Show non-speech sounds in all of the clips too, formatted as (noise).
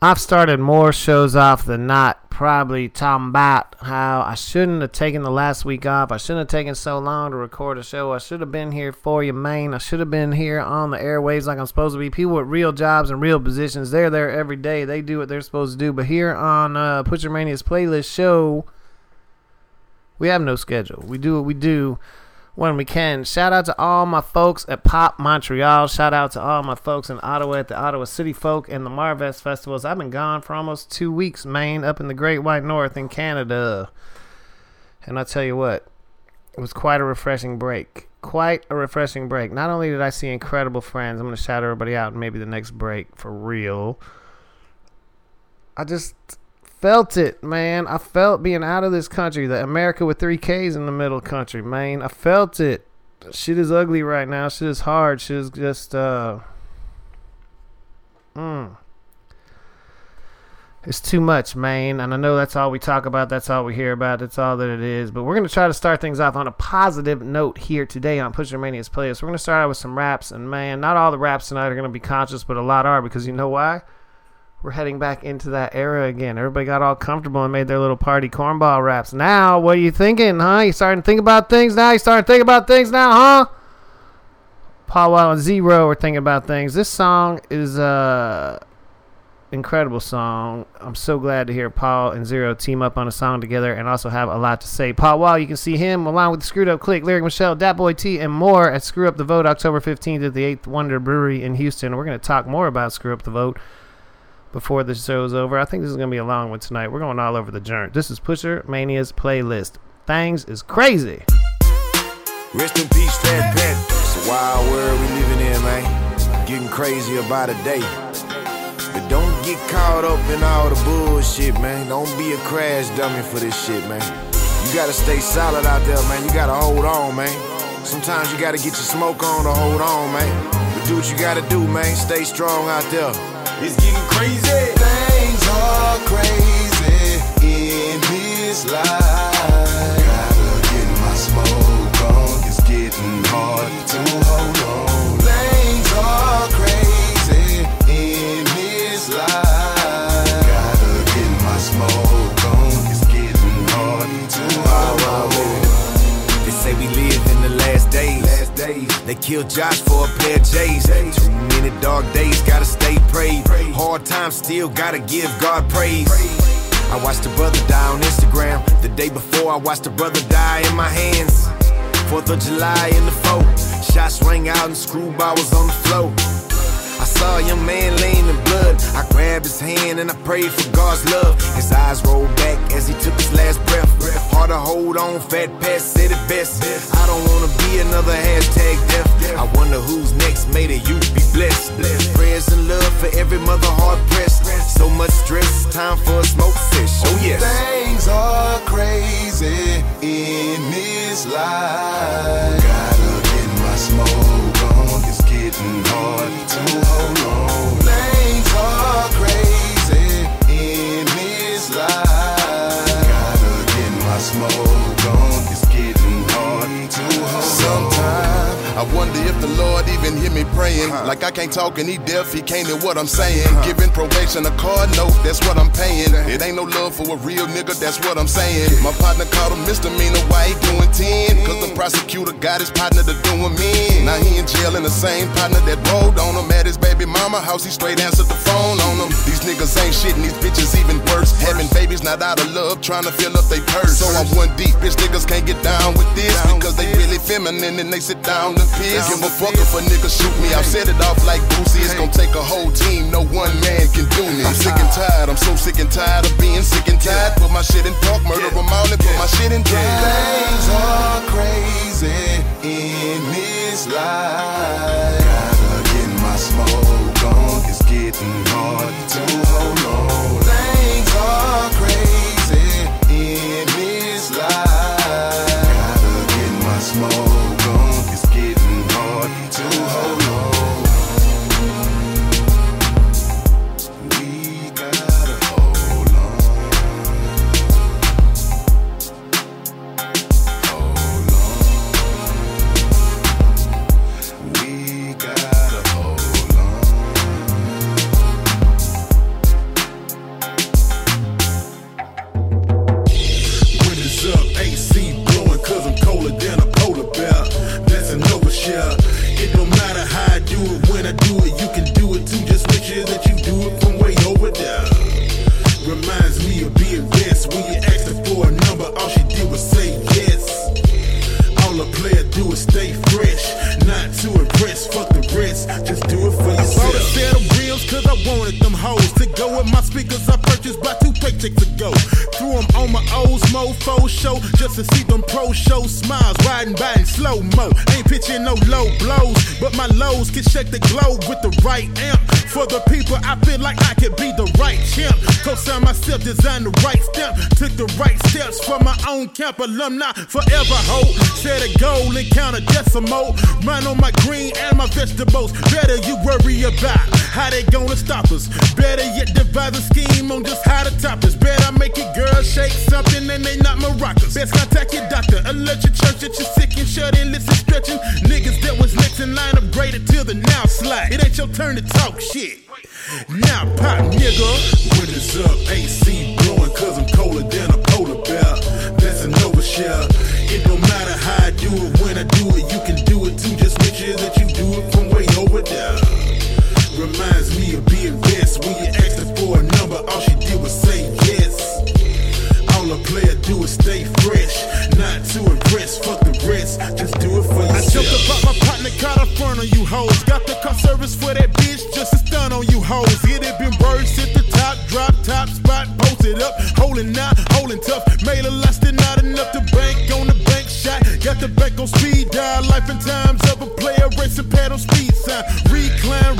I've started more shows off than not, probably talking about how I shouldn't have taken the last week off. I shouldn't have taken so long to record a show. I should have been here for you, man. I should have been here on the airwaves like I'm supposed to be. People with real jobs and real positions, they're there every day. They do what they're supposed to do. But here on uh, Pusher Mania's playlist show, we have no schedule. We do what we do when we can. Shout out to all my folks at Pop Montreal. Shout out to all my folks in Ottawa at the Ottawa City Folk and the Marvest Festivals. I've been gone for almost two weeks, Maine, up in the Great White North in Canada. And I tell you what, it was quite a refreshing break. Quite a refreshing break. Not only did I see incredible friends, I'm going to shout everybody out maybe the next break for real. I just felt it, man. I felt being out of this country, the America with three Ks in the middle country, man. I felt it. Shit is ugly right now. Shit is hard. Shit is just, uh, mm. It's too much, man. And I know that's all we talk about. That's all we hear about. That's all that it is. But we're going to try to start things off on a positive note here today on Pusher Mania's Playlist. We're going to start out with some raps. And, man, not all the raps tonight are going to be conscious, but a lot are because you know why? We're heading back into that era again. Everybody got all comfortable and made their little party cornball raps. Now, what are you thinking, huh? You starting to think about things now? You starting to think about things now, huh? Paul Wall and Z-Ro are thinking about things. This song is a incredible song. I'm so glad to hear Paul and Z-Ro team up on a song together and also have a lot to say. Paul Wall, you can see him along with Screwed Up Click, Lyric Michelle, Dat Boy T, and more at Screw Up the Vote October 15th at the 8th Wonder Brewery in Houston. We're going to talk more about Screw Up the Vote before the show's over. I think this is going to be a long one tonight. We're going all over the joint. This is Pusher Mania's playlist. Things is crazy. Rest in peace, Fat Pat. It's a wild world we living in, man. Getting crazy about a day. But don't get caught up in all the bullshit, man. Don't be a crash dummy for this shit, man. You gotta stay solid out there, man. You gotta hold on, man. Sometimes you gotta get your smoke on to hold on, man. But do what you gotta do, man. Stay strong out there. It's getting crazy. Things are crazy in this life. Gotta get my smoke on. It's getting hard to hold They killed Josh for a pair of J's. Too many dark days, gotta stay prayed. Hard times, still gotta give God praise. I watched a brother die on Instagram. The day before, I watched a brother die in my hands. Fourth of July in the foe. Shots rang out and screwball was on the floor. Saw a young man laying in blood. I grabbed his hand and I prayed for God's love. His eyes rolled back as he took his last breath. Hard to hold on, Fat Pat said it best. I don't wanna be another hashtag death. I wonder who's next. May the youth be blessed. Prayers and love for every mother hard pressed. So much stress, time for a smoke session. Oh yes. Things are crazy in this life. Gotta get my smoke. It's hard to hold on. I wonder if the Lord even hear me praying. Like I can't talk and he deaf, he can't hear what I'm saying. Giving probation a card note, that's what I'm paying. It ain't no love for a real nigga, that's what I'm saying. My partner called a misdemeanor, why he doing 10? Cause the prosecutor got his partner to do doing men. Now he in jail in the same partner that rolled on him. At his baby mama house, he straight answered the phone on him. These niggas ain't shit and these bitches even worse. Having babies not out of love, trying to fill up their purse. So I'm one deep, bitch niggas can't get down with this because they really feminine and they sit down to piss. Give a fuck if a nigga shoot me. I've set it off like Boosie. It's gonna take a whole team, no one man can do me. I'm sick and tired, I'm so sick and tired of being sick and tired. Put my shit in park, murder them all and put my shit in jail. Things are crazy in this life. Gotta get my smoke on. It's getting hard to hold do is stay fresh. Not to impress, fuck the rest. Just do it for yourself. Cause I wanted them hoes to go with my speakers I purchased by two paychecks ago. Threw them on my old mofo show just to see them pro show smiles riding by in slow mo. Ain't pitching no low blows, but my lows can shake the globe with the right amp. For the people, I feel like I could be the right champ. Co-sign myself, designed the right step, took the right steps for my own camp alumni. Forever hope, set a goal and count a decimal. Mine on my green and my vegetables. Better you worry about how they gonna stop us. Better yet devise a scheme on just how to top us. Better make it girl shake something and they not maracas. Best contact your doctor, alert your church that you're sick and shut in. Listen stretching. Niggas that was next in line upgraded till the now slide. It ain't your turn to talk shit. Now pop nigga. When it's up, AC blowing cause I'm colder than a polar bear. That's an overshare. It don't matter how I do it, when I do it, you can do it too. Just make sure that you do it from way over there. Reminds me of being best when you asked her for a number, all she did was say yes. All a player do is stay fresh, not to impress. Fuck the rest, just do it for yourself. I joked about my partner, caught a front on you hoes. Got the car service for that bitch, just to stun on you hoes. It had been birds at the top, drop top spot, posted up, holding out, holding tough. Made a lot, still not enough to bank on the bank shot. Got the bank on speed dial, life and times of a player racing on speed sign. Recline,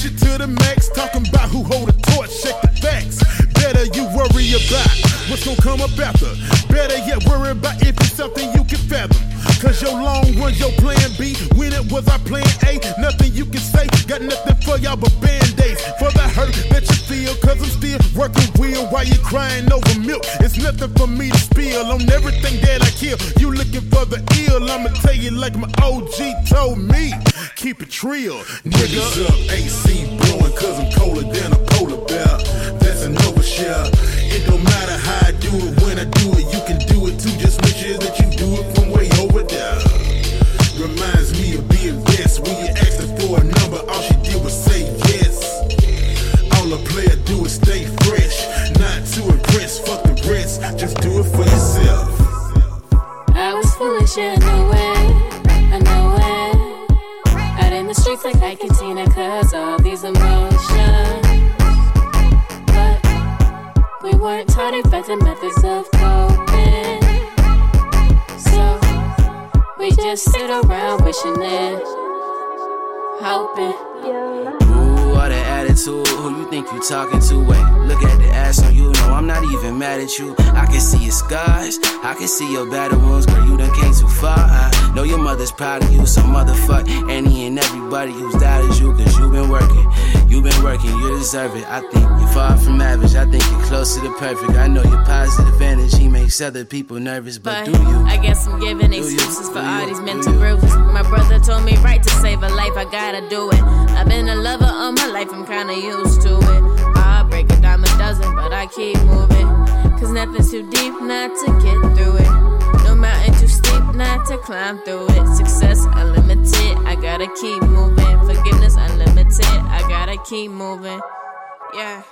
push it to the max. Talking about who hold the torch, check the facts. Better you worry about what's gonna come up after. Better yet worry about if it's something you can fathom. Cause your long run, your plan B. When it was our plan A, nothing you can say. Got nothing for y'all but band-aids. For the hurt that you feel, cause I'm still working real while you crying over milk. It's nothing for me to spill on everything that I kill. You looking for the ill, I'ma tell you like my OG told me. Keep it real, nigga. up, AC blowing cause I'm colder than a polar bear. That's an overshare. It don't matter how I do it, when I do it, you can do it too. Just make sure that you all she did was say yes. All a player do is stay fresh, not to impress. Fuck the rest, just do it for yourself. I was foolish, yeah, know it, I know it. Out in the streets like I Tina, cause all these emotions. But we weren't taught effective methods of coping. So we just sit around wishing it, hoping. Ooh, that attitude, who you think you talking to? Wait, look at the ass on you. No, I'm not even mad at you. I can see your scars, I can see your battle wounds. Girl, you done came too far. I know your mother's proud of you, so motherfuck any and everybody who's doubted you. Cause you been working, you been working, you deserve it. I think you're far from average, I think you're close to the perfect. I know your positive energy makes other people nervous, but, But do you? I guess I'm giving excuses for all these mental bruises. My brother told me right to save a life, I gotta do it. I've been a lover all my life, I'm kinda used to it. I break a dime a dozen, but I keep moving. Cause nothing's too deep not to get through it. No mountain too steep not to climb through it. Success unlimited, I gotta keep moving. Forgiveness unlimited, gotta keep moving. Yeah.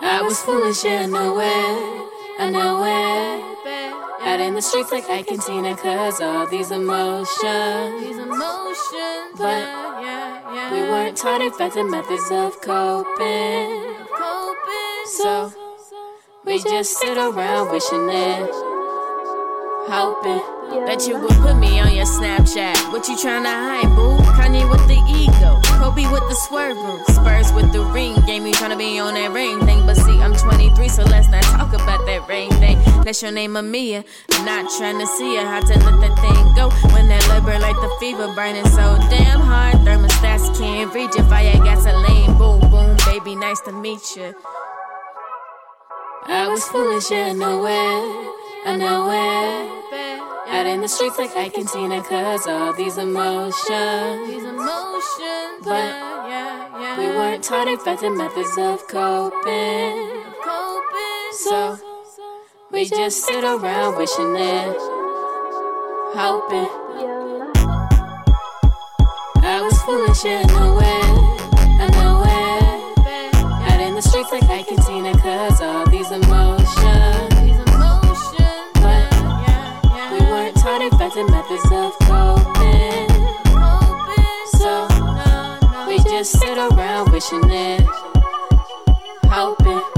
I was foolish, yeah, I know it. I know it. Out in the streets like Ike and Tina, cause all these emotions. These emotions, but yeah, yeah. We weren't taught effective methods of coping. Coping. So we just sit around wishing it, hoping that you would put me on your Snapchat. What you tryna hide, boo? Kanye with the ego, Kobe with the swerve Spurs with the ring. Game me tryna be on that ring thing, but see I'm 23, so let's not talk about that ring thing. That's your name, Amia. I'm not tryna see ya, how to let that thing go. When that labor like the fever burning so damn hard, thermostats can't reach if I had gasoline. Boom, boom, baby, nice to meet you. I was foolish, yeah, it. I know it. Out in the streets like Ike and Tina, cause all these emotions. These emotions, but yeah, yeah. We weren't taught effective methods of coping. Coping. So we just sit around wishing it, hoping. I was foolish, yeah, I know it. I know it. Out in the streets like Ike and Tina, cause all these emotions. Just sit around wishing it, hoping.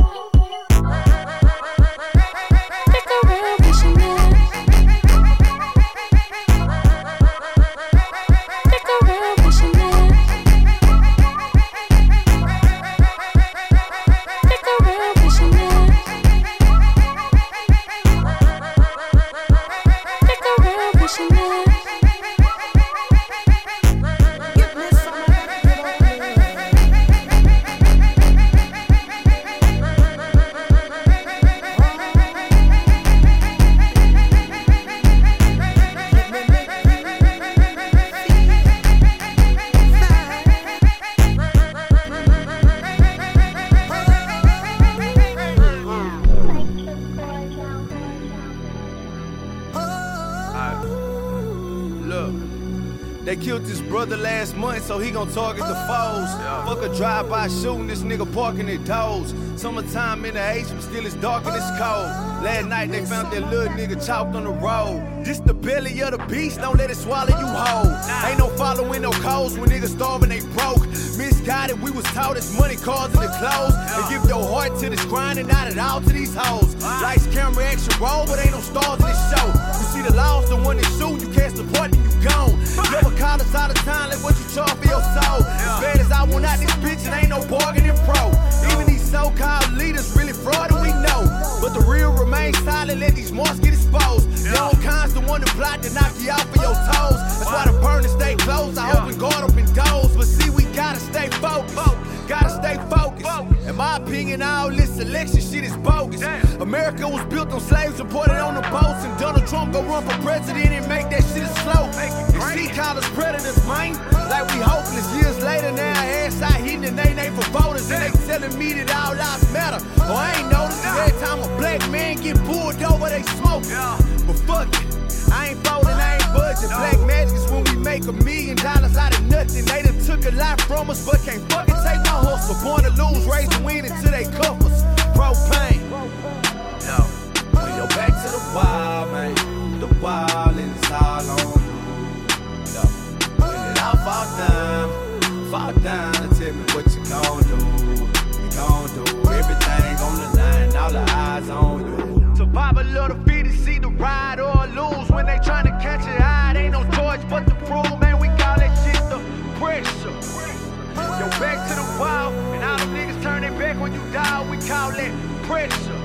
Killed his brother last month, so he gon' target the foes. Fuck a drive-by shooting, this nigga parking their doors. Summertime in the H, but still it's dark and it's cold. Last night they found that little nigga chalked on the road. This the belly of the beast, don't let it swallow you whole. Ain't no following no codes when niggas starving, they broke. Misguided, we was taught it's money, cars, and the clothes. And give your heart to this grind and not at all to these hoes. Lights, camera, action, roll, but ain't no stars in this show. You see the laws, the one that shoot, you can't support, then you gone. Never call us out of time, like what you charge for your soul. As bad as I want out this bitch, it ain't no bargaining pro. Even these so-called leaders really fraud, and we know. But the real remain silent, let these marks get exposed. Own kind's the one to plot to knock you out for your toes. That's why the burners stay closed. I open guard, open doors. But see, we gotta stay focused. Gotta stay focused. In my opinion, all this election shit is bogus. America was built on slaves reported on the boats. And Donald Trump go run for president and make that shit slow. And she call us predators, man. Like we hopeless. Years later now, ass out hitting the nay nay for voters. And they telling me that all lives matter. Oh, I ain't noticed every time a black man get pulled over, they smoke. But fuck it. I ain't folding, Budging. Black magic is when we make a million dollars out of nothing. They done took a lot from us, but can't fucking take my hustle. Born to lose, raise and win until they cuff us. Propane. Yo, when you're back to the wild, man. The wild and it's all on you. Yo, when it all fall down, fall down and tell me what you gon' do. You gon' do everything on the line, all the eyes on you. Survival of the fittest, see the ride or lose when they tryna catch it high. Ain't no choice but to prove, man. We call that shit the pressure. Yo, back to the wild, and all them niggas turn their back when you die. We call that pressure.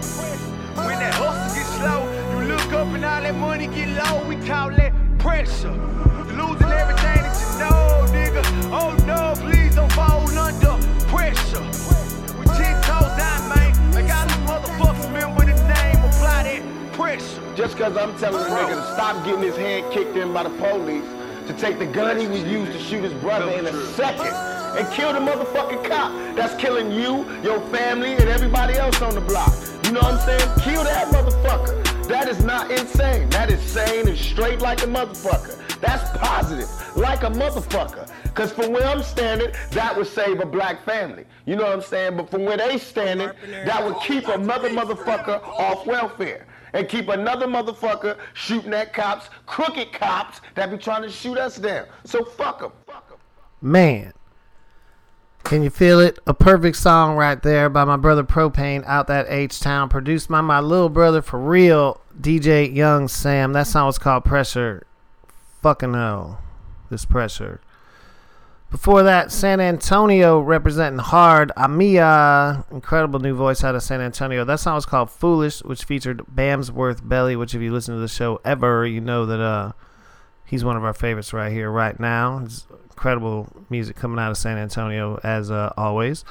When that hustle gets slow, you look up and all that money get low. We call that pressure. You losing everything that you know, nigga. Oh no, please don't fall under pressure. We ten toes down, man. Like all these motherfuckers remember the name, apply that pressure. Just cause I'm telling the nigga to stop getting his hand kicked in by the police, to take the gun he was used to shoot his brother in a second, and kill the motherfucking cop that's killing you, your family, and everybody else on the block. You know what I'm saying? Kill that motherfucker. That is not insane. That is sane and straight like a motherfucker. That's positive, like a motherfucker. Cause from where I'm standing, that would save a black family. You know what I'm saying? But from where they standing, that would keep a mother motherfucker off welfare. And keep another motherfucker shooting at cops, crooked cops that be trying to shoot us down. So fuck them. Fuck them. Man. Can you feel it? A perfect song right there by my brother Propane out that H Town, produced by my little brother for real, DJ Young Sam. That song was called Pressure. Fucking hell. This pressure. Before that, San Antonio representing hard. Amia, incredible new voice out of San Antonio. That song was called Foolish, which featured Bamsworth Belly, which if you listen to the show ever, you know that uh he's one of our favorites right here, right now. It's incredible music coming out of San Antonio as uh, always.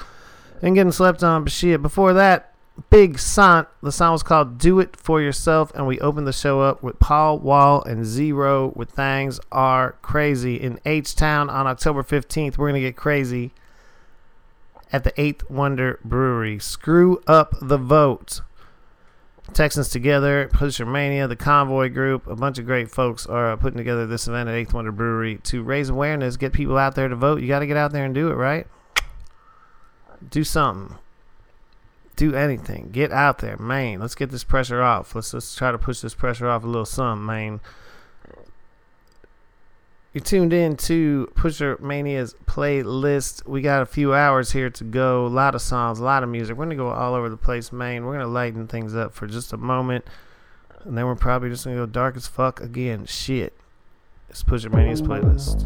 And getting slept on, but shit. Before that, Big Sant. The song was called "Do It for Yourself," and we opened the show up with Paul Wall and Z-Ro with "Things Are Crazy" in H Town on October fifteenth. We're gonna get crazy at the Eighth Wonder Brewery. Screw up the vote. Texans Together, Pusher Mania, the Convoy Group, a bunch of great folks are putting together this event at Eighth Wonder Brewery to raise awareness, get people out there to vote. You got to get out there and do it, right? Do something. Do anything. Get out there, man. Let's get this pressure off. Let's let's try to push this pressure off a little something, man. You're tuned in to Pusher Mania's playlist. We got a few hours here to go. A lot of songs, a lot of music. We're gonna go all over the place, man. We're gonna lighten things up for just a moment, and then we're probably just gonna go dark as fuck again. Shit. It's Pusher Mania's playlist.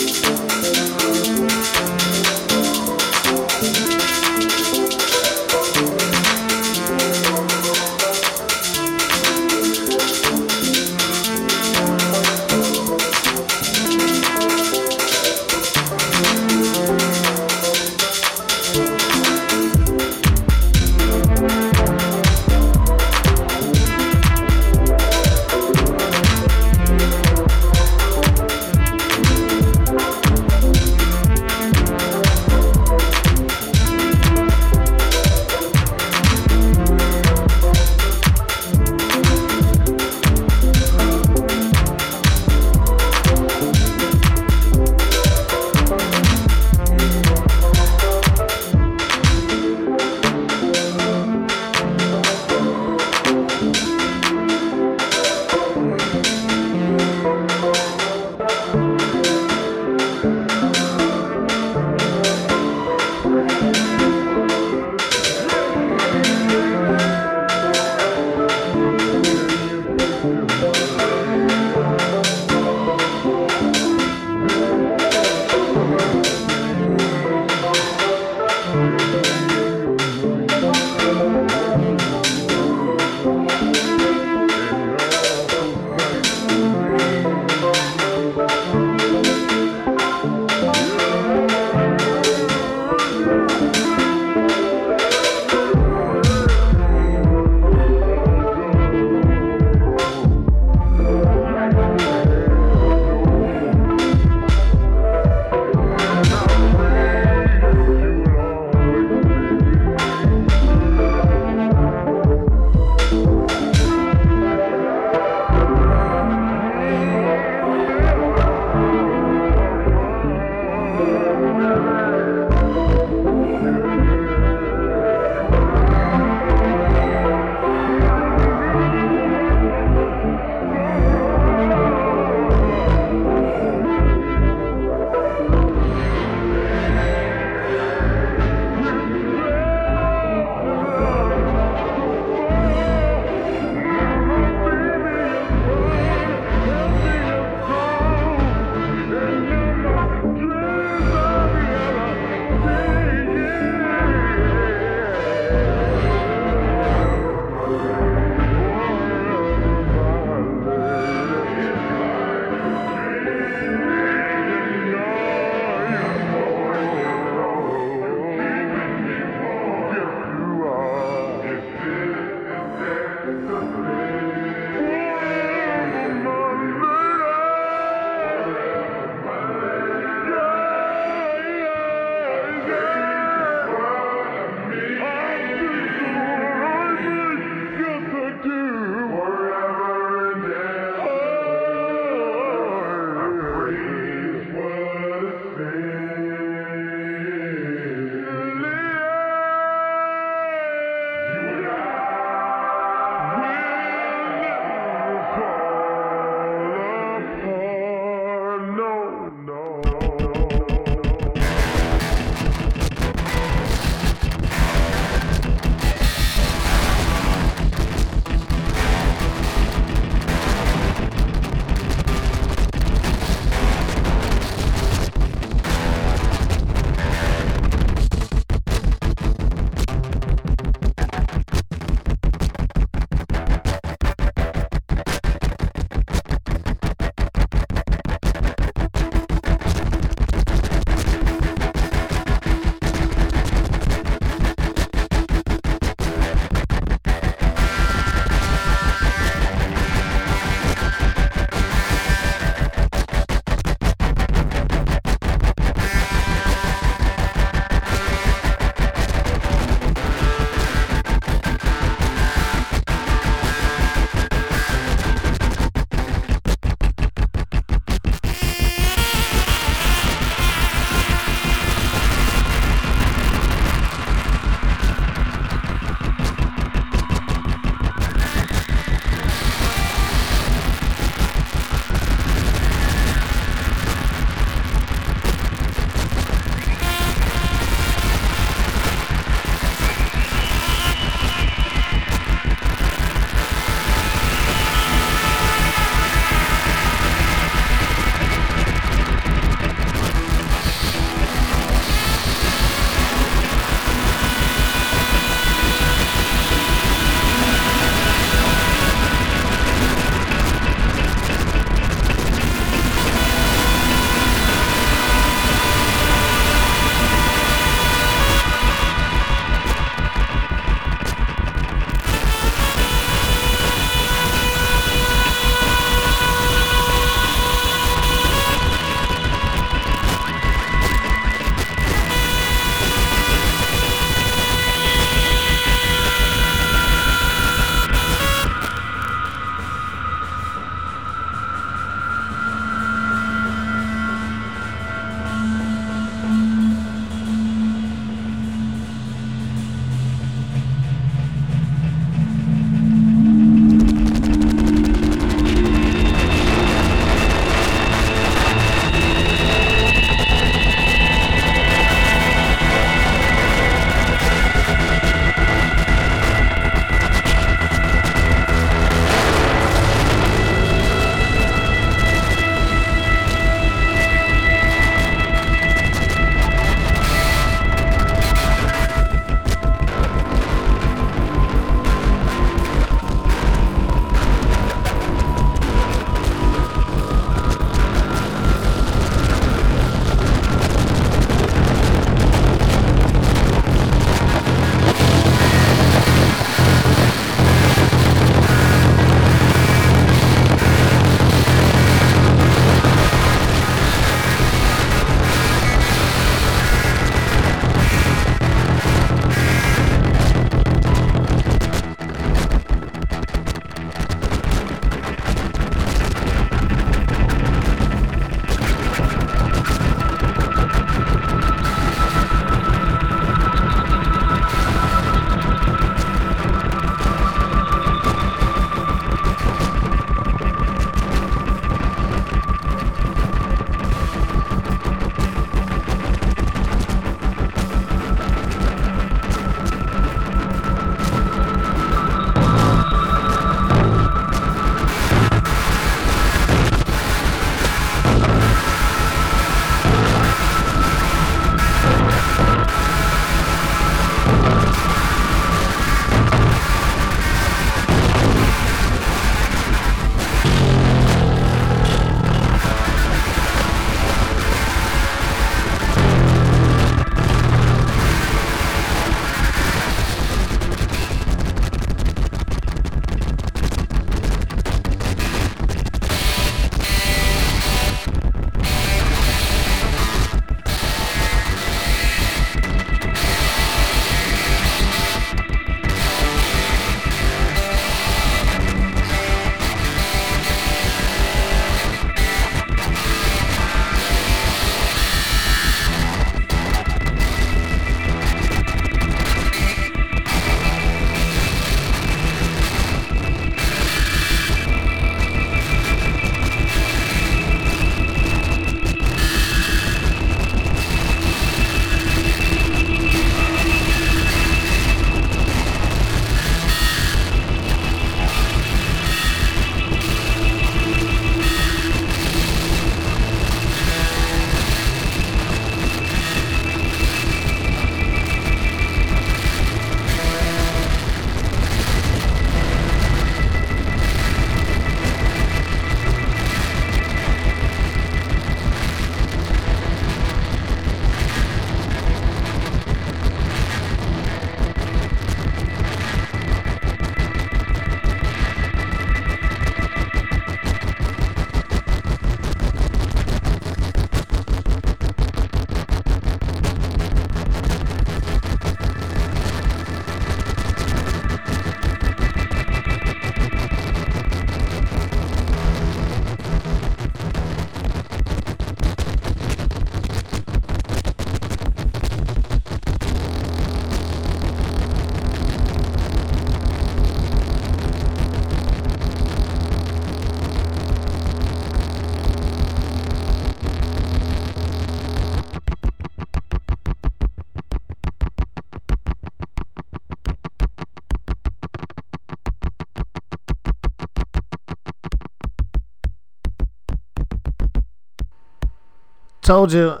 Told you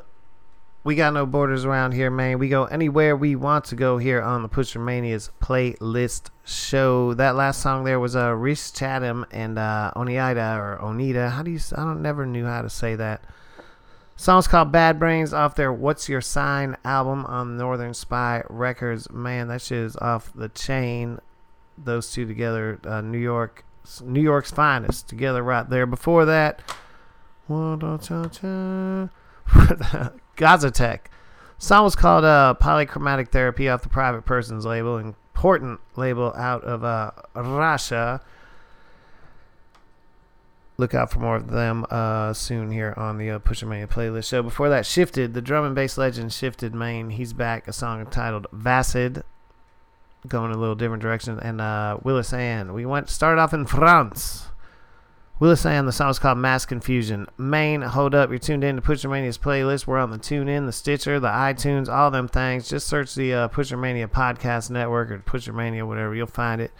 we got no borders around here, man. We go anywhere we want to go here on the Pusher Mania's playlist show. That last song there was uh, Rhys Chatham and uh, Oneida or Onita. How do you? I don't never knew how to say that. Song's called Bad Brains off their What's Your Sign album on Northern Spy Records. Man, that shit is off the chain. Those two together, uh, New York, New York's finest together right there. Before that, (laughs) Gaza Tech. Song was called uh, Polychromatic Therapy off the Private Persons label, important label out of uh, Russia. Look out for more of them uh, soon here on the uh, Pusher Mania playlist show. Before that, Shifted, the drum and bass legend Shifted Main. He's back, a song entitled Vacid, going a little different direction. And uh, Willis Ann. We went started off in France. Willis Ann, the song's called Mass Confusion. Main, hold up, you're tuned in to Pusher Mania's playlist. We're on the TuneIn, the Stitcher, the iTunes, all them things. Just search the uh, Pusher Mania Podcast Network or Pusher Mania, whatever, you'll find it.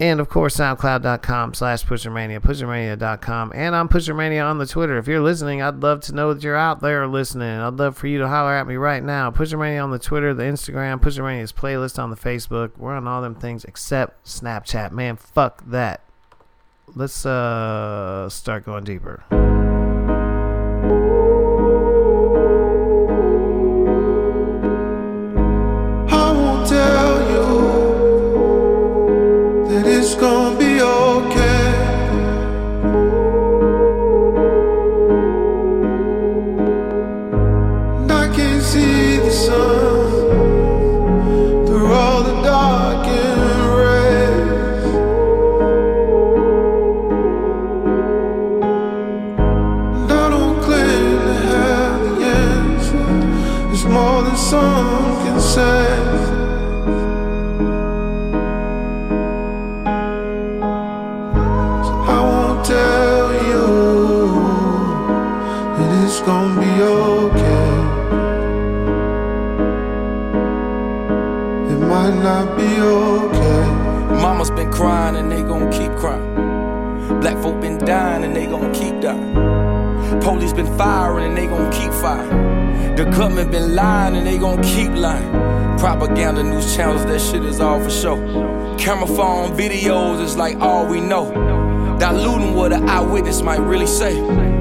And of course, SoundCloud.com slash PusherMania, PusherMania.com, and I'm PusherMania on the Twitter. If you're listening, I'd love to know that you're out there listening. I'd love for you to holler at me right now. PusherMania on the Twitter, the Instagram, PusherMania's playlist on the Facebook. We're on all them things except Snapchat. Man, fuck that. Let's uh start going deeper. Police been firing and they gon' keep firing. The government been lying and they gon' keep lying. Propaganda news channels, that shit is all for show. Camera phone videos is like all we know. Diluting what an eyewitness might really say.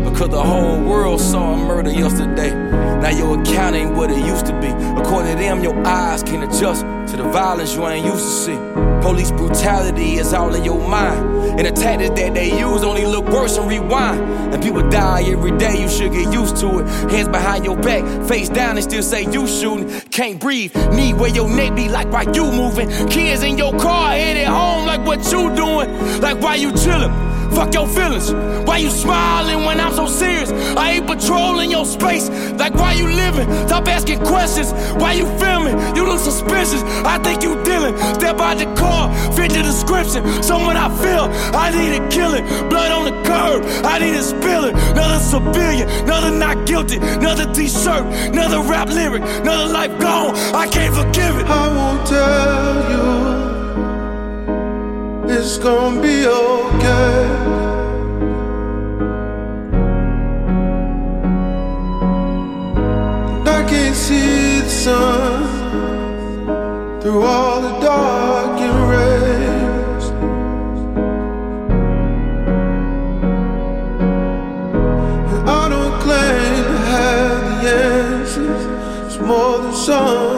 Because the whole world saw a murder yesterday. Now your account ain't what it used to be. According to them, your eyes can adjust to the violence you ain't used to see. Police brutality is all in your mind. And the tactics that they use only look worse and rewind. And people die every day, you should get used to it. Hands behind your back, face down and still say you shooting. Can't breathe, need where your neck be like why you moving. Kids in your car headed home like what you doing. Like why you chillin'? Fuck your feelings. Why you smiling when I'm so serious? I ain't patrolling your space. Like why you living? Stop asking questions. Why you filming? You look suspicious. I think you dealing. Step out the car, fit the description. Someone I feel. I need a killing. Blood on the curb. I need a spilling. Another civilian. Another not guilty. Another t-shirt. Another rap lyric. Another life gone. I can't forgive it. I won't tell you it's gonna be okay. More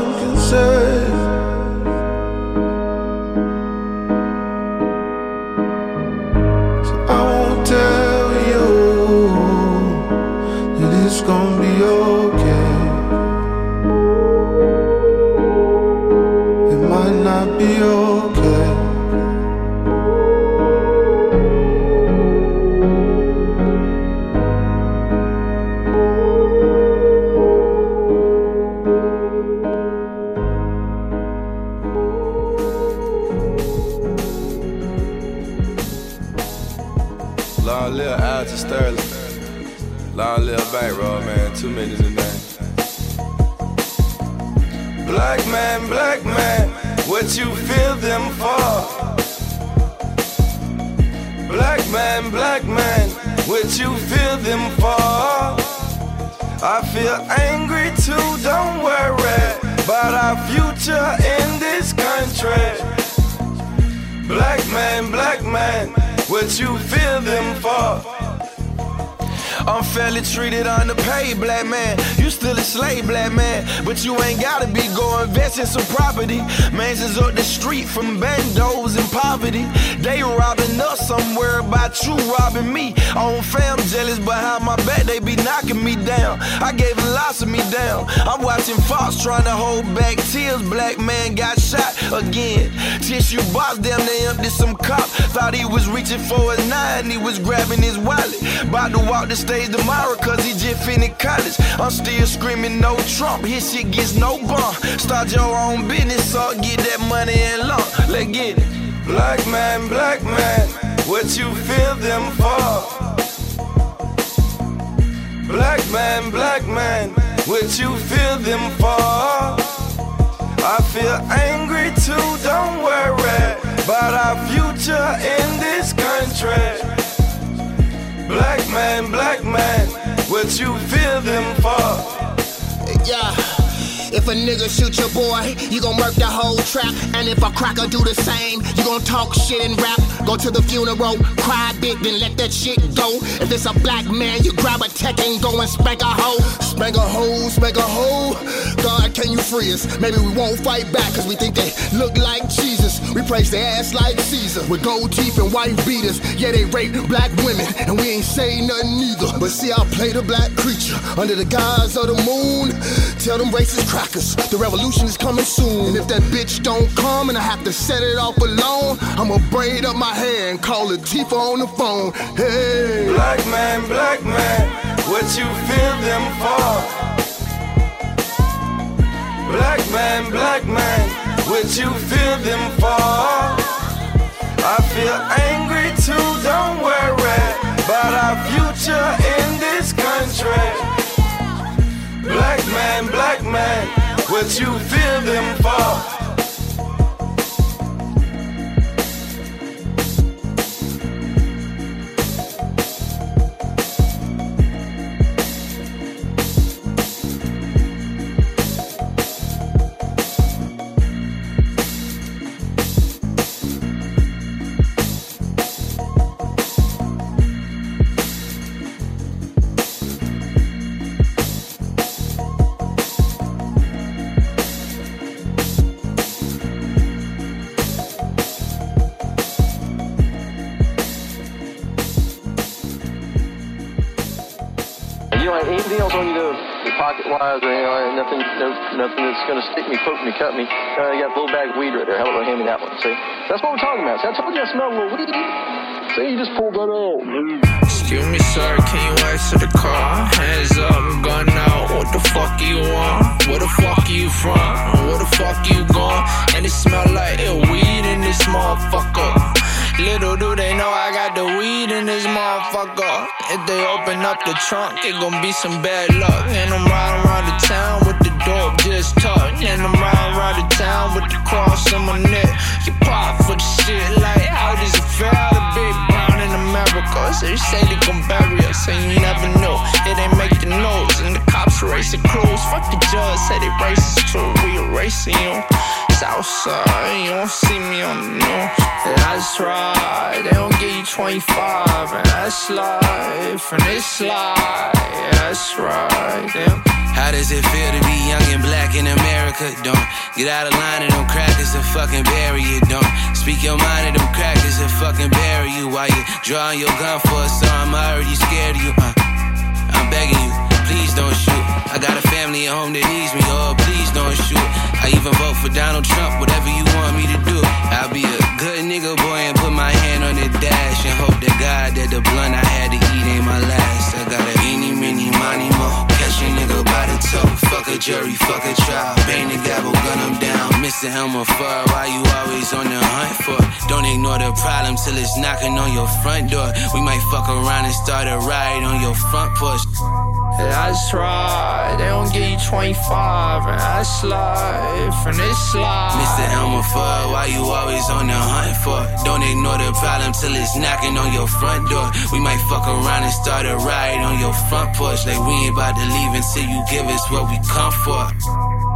On fam jealous behind my back, they be knocking me down. I gave lots of me down. I'm watching Fox trying to hold back tears. Black man got shot again. Tissue box, damn, they empty some cop. Thought he was reaching for his nine, he was grabbing his wallet. About to walk the stage tomorrow, cause he just finished college. I'm still screaming no Trump, his shit gets no bump. Start your own business, so get that money and lump. Let's get it. Black man, black man, what you feel them for? Man, black man, what you feel them for? I feel angry too, don't worry about our future in this country. Black man, black man, what you feel them for? Yeah. If a nigga shoot your boy, you gon' murk the whole trap. And if a cracker do the same, you gon' talk shit and rap. Go to the funeral, cry big, then let that shit go. If it's a black man, you grab a tech and go and spank a hoe. Spank a hoe, spank a hoe. God, can you free us? Maybe we won't fight back, cause we think they look like Jesus. We praise their ass like Caesar. With gold teeth and white beaters. Yeah, they rape black women, and we ain't say nothing either. But see, I play the black creature under the guise of the moon. Tell them racist crackers, the revolution is coming soon. And if that bitch don't come and I have to set it off alone, I'ma braid up my hair and call Latifah on the phone. Hey, black man, black man, what you feel them for? Black man, black man, what you feel them for? I feel angry too, don't worry about our future in this country. Black man, black man, what you feel them for? Nothing, no, nothing that's going to stick me, poke me, cut me. Uh, got a little bag of weed right there. How about hand me that one? See, that's what we're talking about. See, I told you I smell a little weed. See, you just pulled that out. Excuse me, sir, can you exit the car? Hands up, gun out. What the fuck you want? Where the fuck you from? Where the fuck you going? And it smell like weed in this motherfucker. Little do they know I got the weed in this motherfucker. If they open up the trunk, it gon' be some bad luck. And I'm riding around the town with the dope just tucked. And I'm riding around the town with the cross on my neck. You pop for the shit like, feel to be brown in America? So they say they gon' bury us, and you never know. It ain't making noise, and the cops racing crews. Fuck the judge, say they racist too. We erasing you. Southside, you don't see me on the news. That's right, they don't give you 25, and that's life, and it's life, that's right. Damn. How does it feel to be young and black in America? Don't get out of line and them crackers to fucking bury you. Don't speak your mind to them crackers to fucking bury you while you drawing your gun for a song. I'm already scared of you. Uh, I'm begging you, please don't shoot. I got a family at home that needs me. Oh, please don't shoot. I even vote for Donald Trump, whatever you want me to do. I'll be gun him down. Miss Mr. Elmer Fudd, why you always on the hunt for? Don't ignore the problem till it's knocking on your front door. We might fuck around and start a ride on your front porch. That's right, they don't give you 25, and that's life, and it's life. Mr. Elmer Fudd, why you always on the hunt for? Don't ignore the problem till it's knocking on your front door. We might fuck around and start a ride on your front porch. Like we ain't about to leave until you give us what we come for.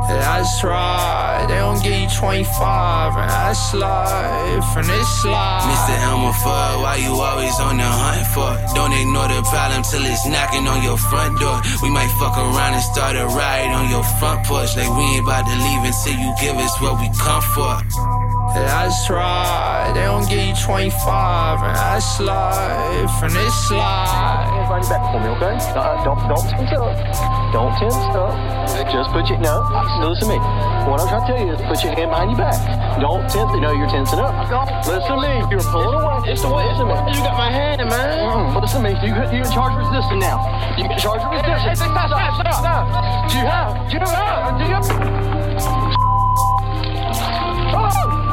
That's right, they don't give you 25, and that's life, and it's life. Mr. Elmer Fudd, why you always on the hunt for? Don't ignore the problem till it's knocking on your front door. We might fuck around and start a ride on your front porch. Like we ain't about to leave until you give us what we come for. That's right, they don't give you 25, and that's life, and it's life. Right back for me, okay? Uh, don't don't tense up. Don't tense up. Just put your no. Listen to me. What I'm trying to tell you is put your hand behind your back. Don't tense. No, you're tensing up. Listen to me. You're pulling away. It's the way. Listen to me. You got my hand, man. Mm, but listen to me. You you in charge of resisting now. You're in charge of resisting. Stop, stop, stop, stop. Do you have? Do you have? Do you have? Oh!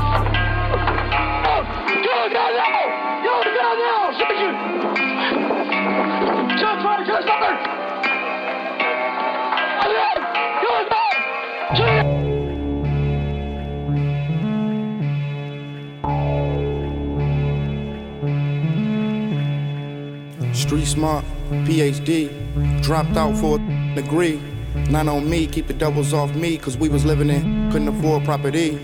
Street smart, PhD, dropped out for a degree. Not on me, keep the doubles off me, cause we was living in, couldn't afford property.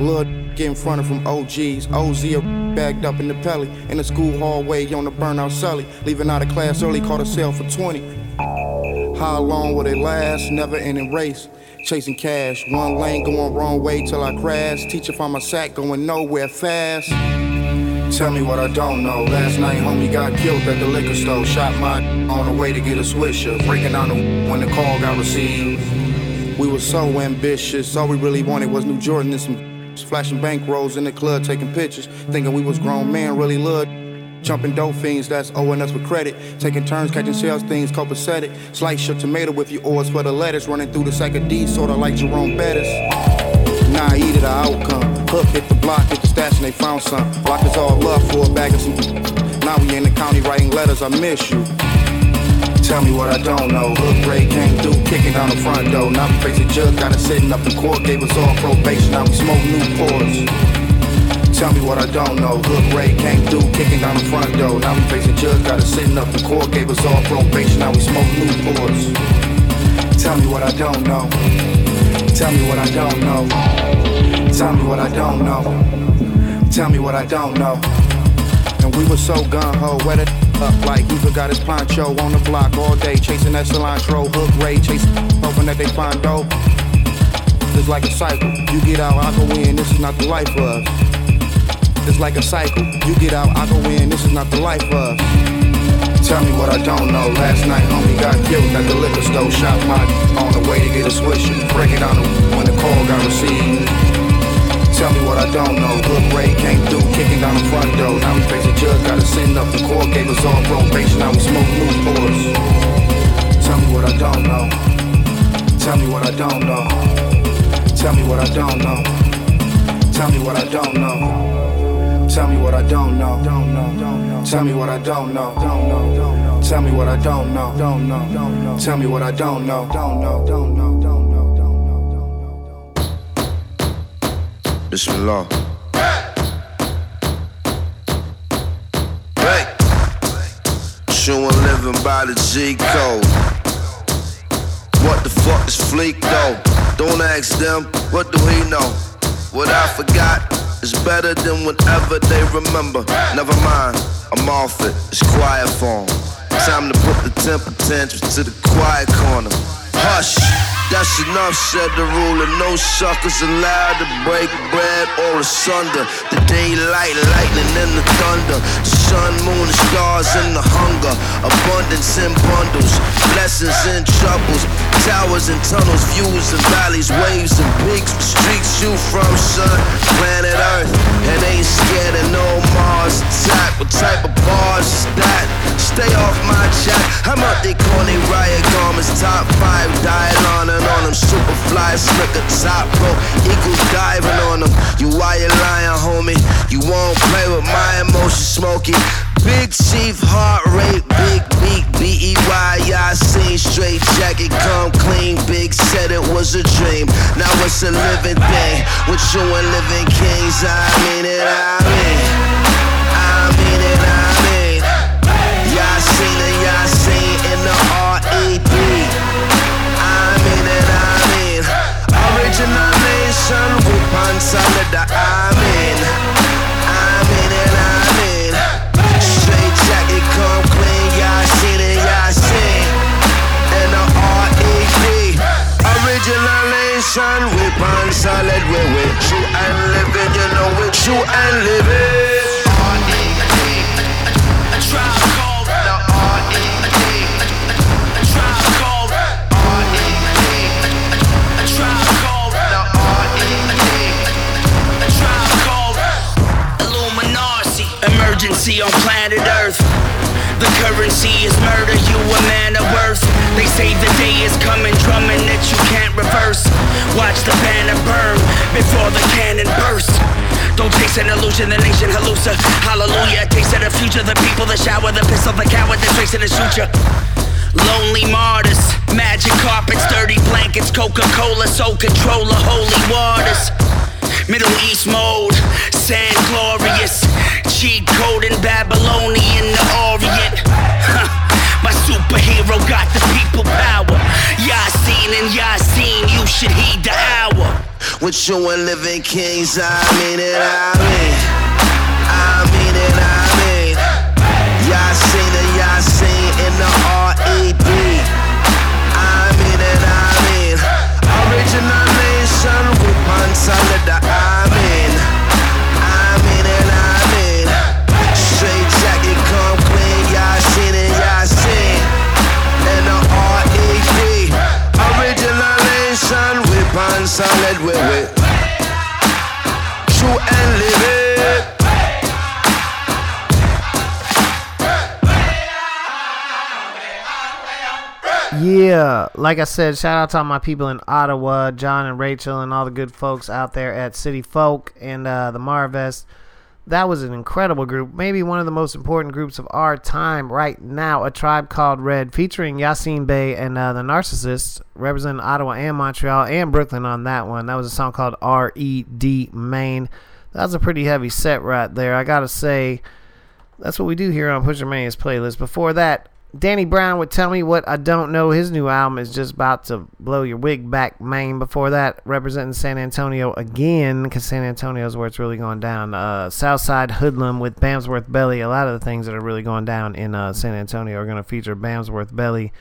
Lord getting fronted from OGs, OZ bagged up in the pelly, in the school hallway on the burnout sully, leaving out of class early, caught a sale for 20. How long will they last? Never ending race. Chasing cash, one lane going wrong way till I crash. Teacher found my sack going nowhere fast. Tell me what I don't know. Last night, homie got killed at the liquor store. Shot my on the way to get a swisher. Breaking down when the call got received. We were so ambitious. All we really wanted was New Jordan and some flashing bank rolls in the club, taking pictures. Thinking we was grown men, really loved. Jumping dope fiends, that's owing us with credit. Taking turns catching sales things, copacetic. Slice your tomato with your oars for the lettuce. Running through the sack of D, sorta like Jerome Bettis. Now I eat it, the outcome. Hook hit the block, hit the stash, and they found some. Block is all love for a bag of some. Now we in the county writing letters, I miss you. Tell me what I don't know. Hook Ray came through, kicking down the front door. Now we facing judge, got us sitting up in court, gave us all probation. Now we smoke new pours. Tell me what I don't know. Hook Ray came through, kicking down the front door. Now we facing judge, got us sitting up in court, gave us all probation. Now we smoke new pours. Tell me what I don't know. Tell me what I don't know. Tell me what I don't know. Tell me what I don't know. And we were so gun ho, wet it up like he got his poncho on the block all day, chasing that cilantro. Hook Ray, chasing, hoping that they find dope. It's like a cycle. You get out, I go in. This is not the life for us. It's like a cycle. You get out, I go in. This is not the life for us. Tell me what I don't know. Last night, homie got killed at the liquor store. Shot my on the way to get a swisher. Breaking down the when the call got received. Tell me what I don't know. Good Ray came through, kicking down the front door. Now we face a judge, gotta send up the court. Gave us all probation, now we smoke new pours. Tell me what I don't know. Tell me what I don't know. Tell me what I don't know. Tell me what I don't know. Tell me what I don't know. Don't know. Tell me what I don't know. Don't know. Tell me what I don't know. Don't know. Tell me what I. Don't know. Don't know. Don't know. Bismillah. Hey! Showing living by the G code. What the fuck is fleek though? Don't ask them, what do he know? What I forgot is better than whatever they remember. Never mind, I'm off it, it's quiet form. Time to put the temper tantrums to the quiet corner. Hush, that's enough, said the ruler. No suckers allowed to break bread or asunder. The daylight, lightning, and the thunder. Sun, moon, stars, and the hunger. Abundance in bundles, blessings and troubles. Towers and tunnels, views and valleys, waves and peaks. Streets you from, sun, planet Earth. And ain't scared of no Mars attack. What type of bars is that? Stay off my chat. I'm out they corny riot Performance top five, diet on and on them. Super fly, slicker, top pro, equal diving on them. You why you lying, homie? You won't play with my emotions, smoky. Big chief, heart rate, big beat, B-E-Y, I seen straight jacket, come clean, big said it was a dream. Now it's a living thing, with you and living kings, I mean it, I mean. I mean it, I mean. Y'all seen it, y'all seen in the on planet Earth. The currency is murder, you a man of worth. They say the day is coming, drumming that you can't reverse. Watch the banner burn before the cannon burst. Don't chase an illusion, the nation hallucina. Hallelujah, taste of the future. The people the shower, the pistol, the coward that tracing the suture. Lonely martyrs, magic carpets, dirty blankets, Coca Cola, soul controller, holy waters. Middle East mode, sand glorious. Cheat code in Babylonian, the Orient. My superhero got the people power. Yasin and Yasin, you should heed the hour. With you and living kings, I mean it, I mean. I mean it, I mean. It, y'all seen in the R.E.B. I mean it, I mean. Original nation, with on solid, I mean. We with. True and live it. Yeah, like I said, shout out to all my people in Ottawa, John and Rachel, and all the good folks out there at City Folk and uh, the Marvest. That was an incredible group, maybe one of the most important groups of our time right now. A Tribe Called Red, featuring Yasiin Bey and uh, the Narcicyst, representing Ottawa and Montreal and Brooklyn on that one. That was a song called R.E.D. Main. That's a pretty heavy set right there. I gotta say, that's what we do here on Pusher Mania's playlist. Before that, Danny Brown would tell me what I don't know. His new album is just about to blow your wig back, man. Before that, representing San Antonio again, because San Antonio is where it's really going down. Uh, Southside Hoodlum with Bamsworth Belly. A lot of the things that are really going down in uh, San Antonio are going to feature Bamsworth Belly.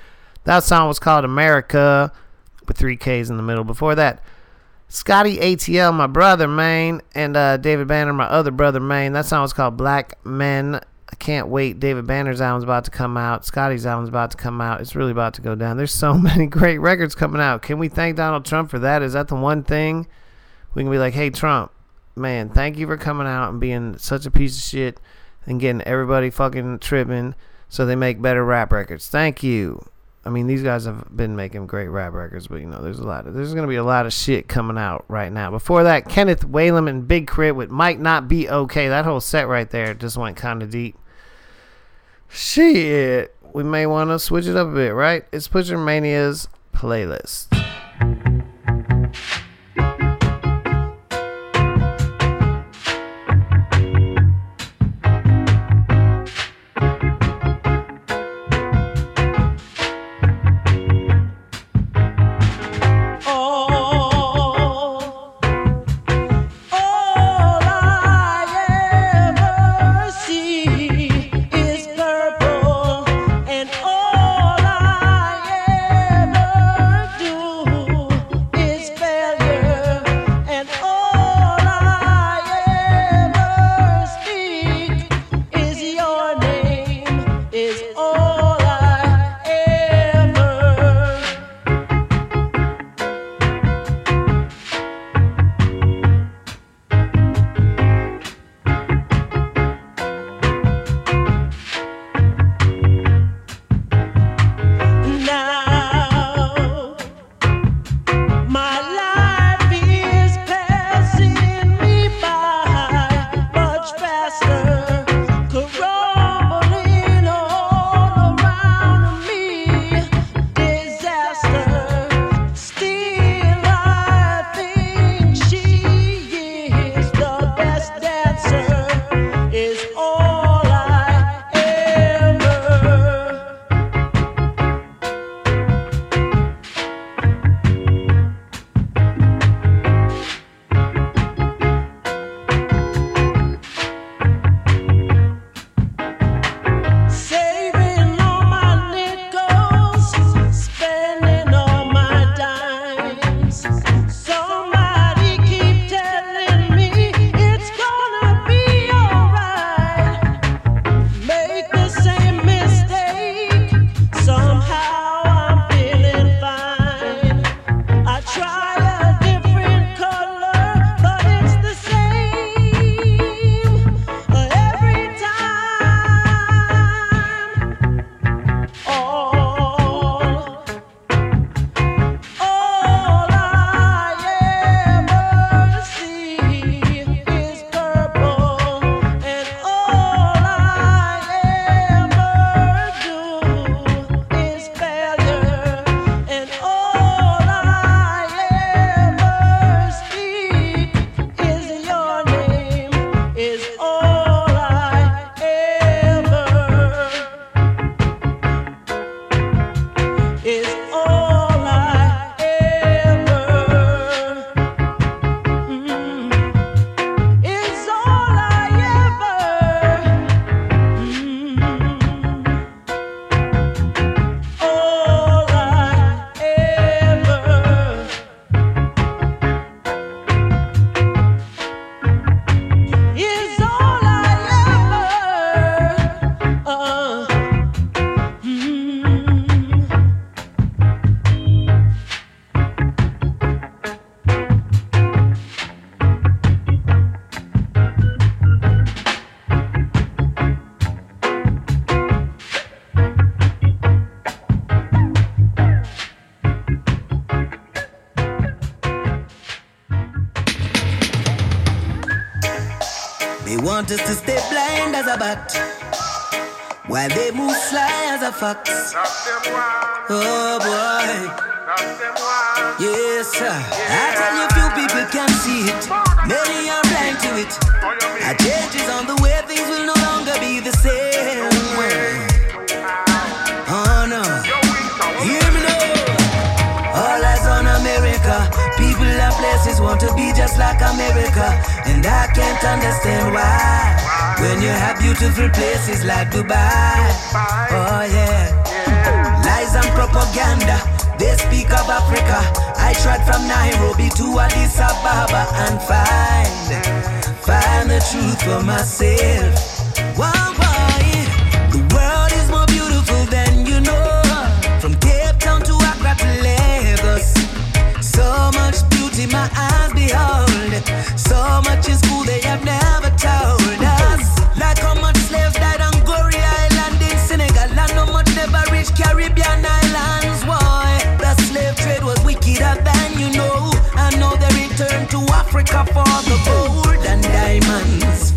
That song was called America with three Ks in the middle. Before that, Scotty ATL, my brother, man, and uh, David Banner, my other brother, man. That song was called Black Men. I can't wait. David Banner's album's about to come out. Scotty's album's about to come out. It's really about to go down. There's so (laughs) many great records coming out. Can we thank Donald Trump for that? Is that the one thing we can be like, hey, Trump, man, thank you for coming out and being such a piece of shit and getting everybody fucking tripping so they make better rap records. Thank you. I mean, these guys have been making great rap records, but you know, there's a lot of there's gonna be a lot of shit coming out right now. Before that, Kenneth Whalum and Big K.R.I.T. with "Might Not Be Okay." That whole set right there just went kind of deep. Shit, we may want to switch it up a bit, right? It's Pusher Mania's playlist. Want us to stay blind as a bat. While they move sly as a fox. Oh boy. Yes, sir. I tell you, few people can see it. Many are blind to it. A change is on the way, things will no longer be the same. Places want to be just like America. And I can't understand why. When you have beautiful places like Dubai. Oh yeah. Lies and propaganda. They speak of Africa. I tried from Nairobi to Addis Ababa and find, find the truth for myself. So much is cool they have never told us. Like how much slaves died on Goree Island in Senegal, and how much never reached Caribbean islands. Why? The slave trade was wickeder than you know. I know they returned to Africa for the gold and diamonds.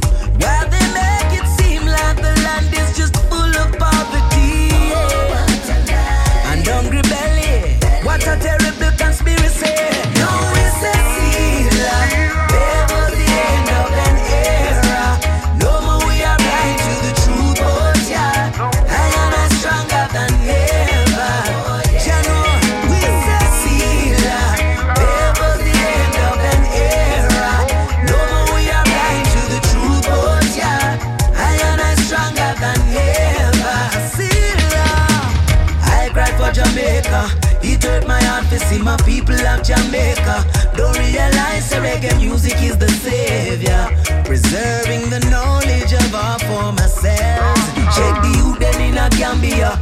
To see my people of Jamaica. Don't realize that reggae music is the savior. Preserving the knowledge of our former selves. Check the youth in a Gambia.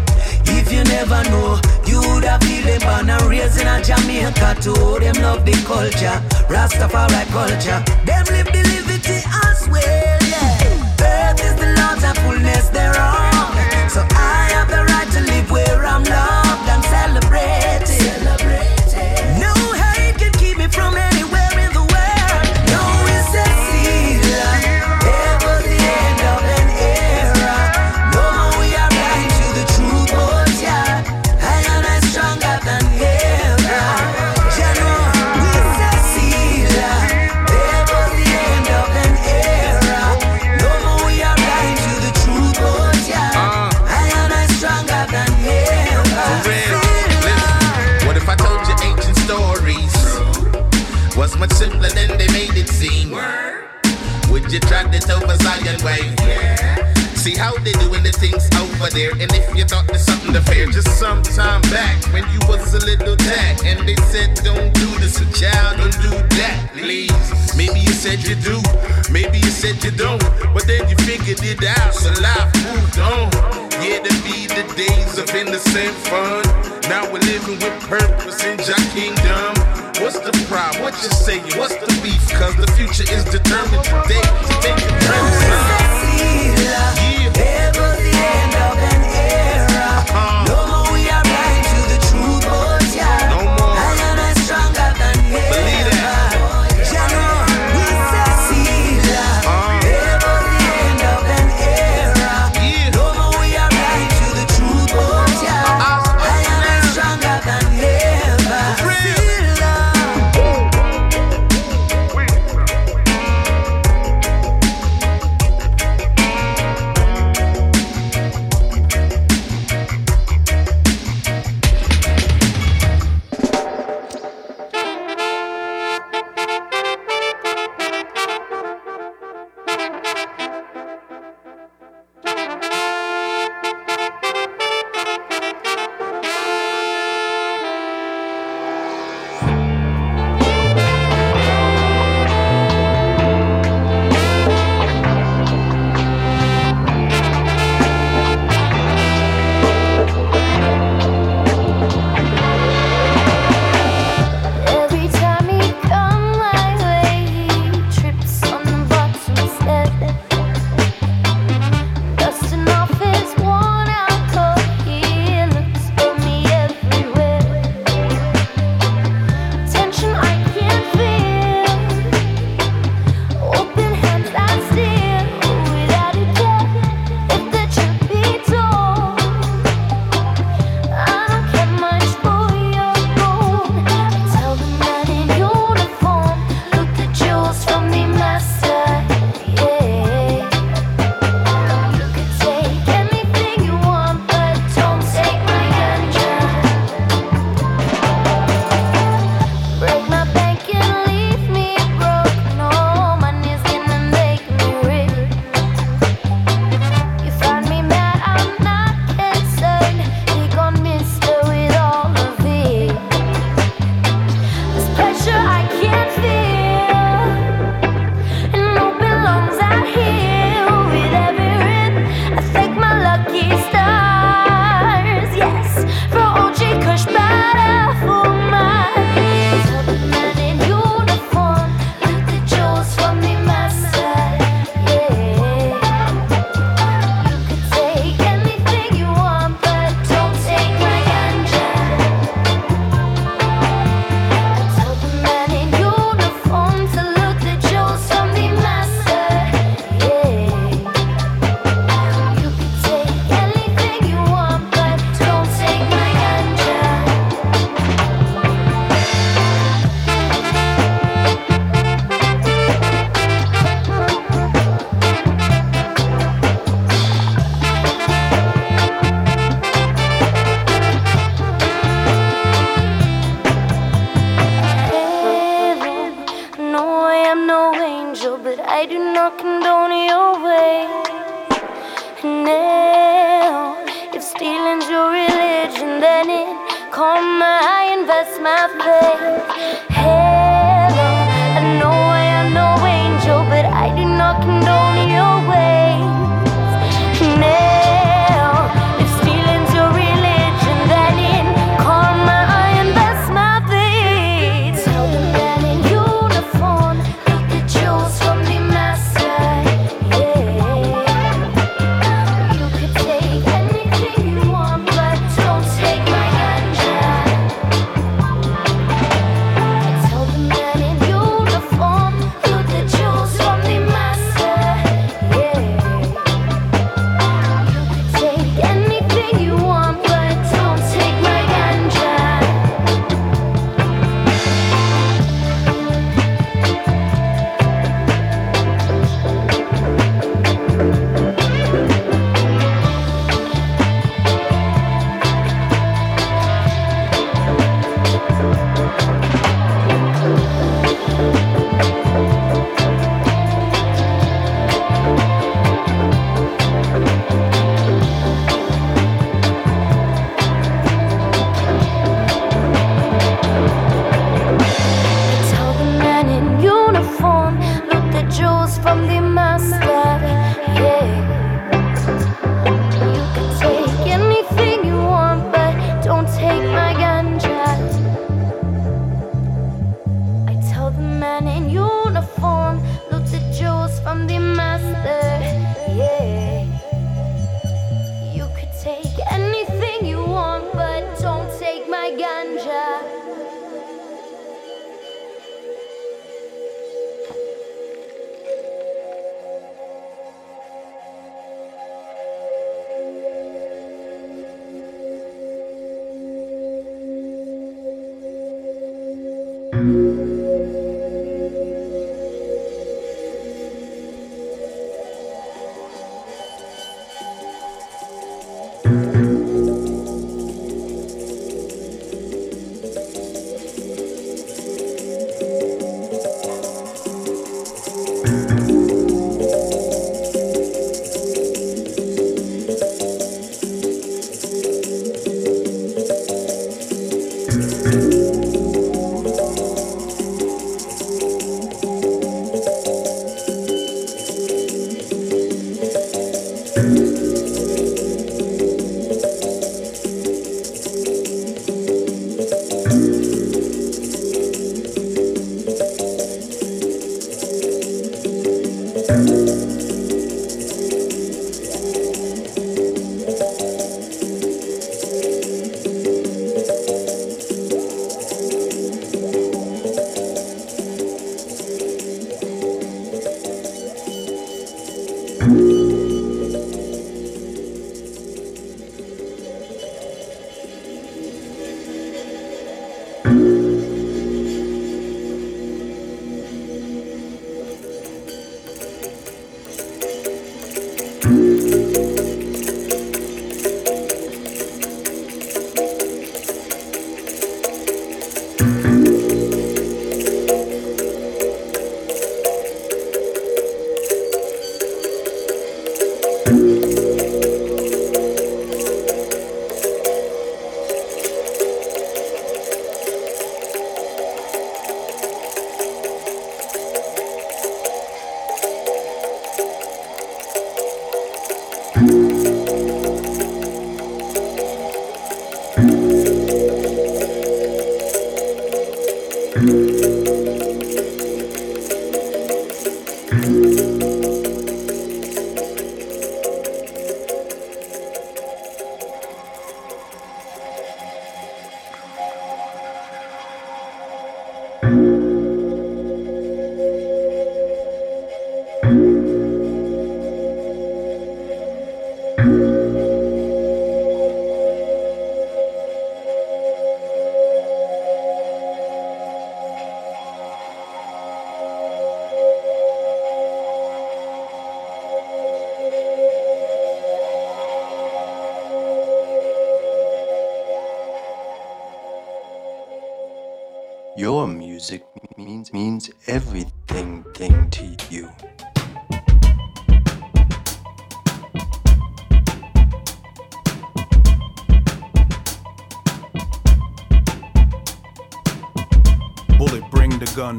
If you never know, you would have feel them born and raised in a Jamaica too. Them love the culture, Rastafari culture. Them live the liberty as well, yeah. Earth is the Lord's and fullness thereof. See how they doing the things over there, and if you thought there's something to fear, just some time back when you was a little tad, and they said don't do this, a child, don't do that, please. Maybe you said you do, maybe you said you don't, but then you figured it out, so life moved on. Yeah, to be the days of innocent fun. Now we're living with purpose in Jah kingdom. What's the problem? What you saying? What's the beef? Cause the future is determined today. Take your time, son.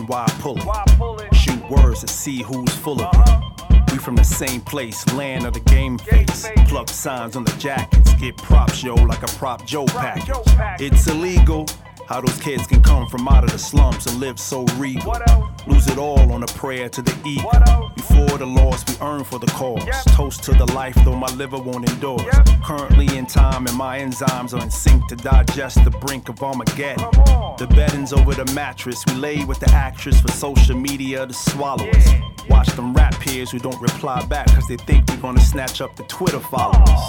Why pull it? Shoot words to see who's full of it. Uh-huh. We from the same place, land of the game face. Plug signs on the jackets, get props, yo, like a prop Joe package. It's illegal. How those kids can come from out of the slums and live so regal. Lose it all on a prayer to the ego. Before the loss we earn for the cause. Toast to the life, though my liver won't endorse. Currently in time, and my enzymes are in sync to digest the brink of Armageddon. The bedding's over the mattress. We lay with the actress for social media to swallow us. Watch them rap peers who don't reply back because they think we're gonna snatch up the Twitter followers.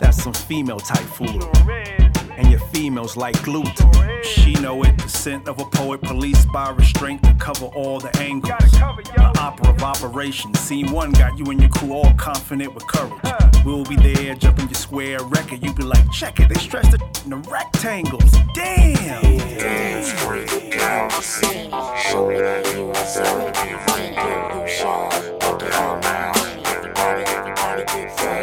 That's some female type foolery and your females like gluten. She know it, the scent of a poet, policed by restraint cover all the angles. The opera of operations. Scene one got you and your crew all confident with courage. We'll be there, jumping your square record. You be like, check it, they stretch the in the rectangles. Damn. Dance with the galaxy. Show me that you are celebrating. Illusion. Put the hell down. Everybody, everybody get down.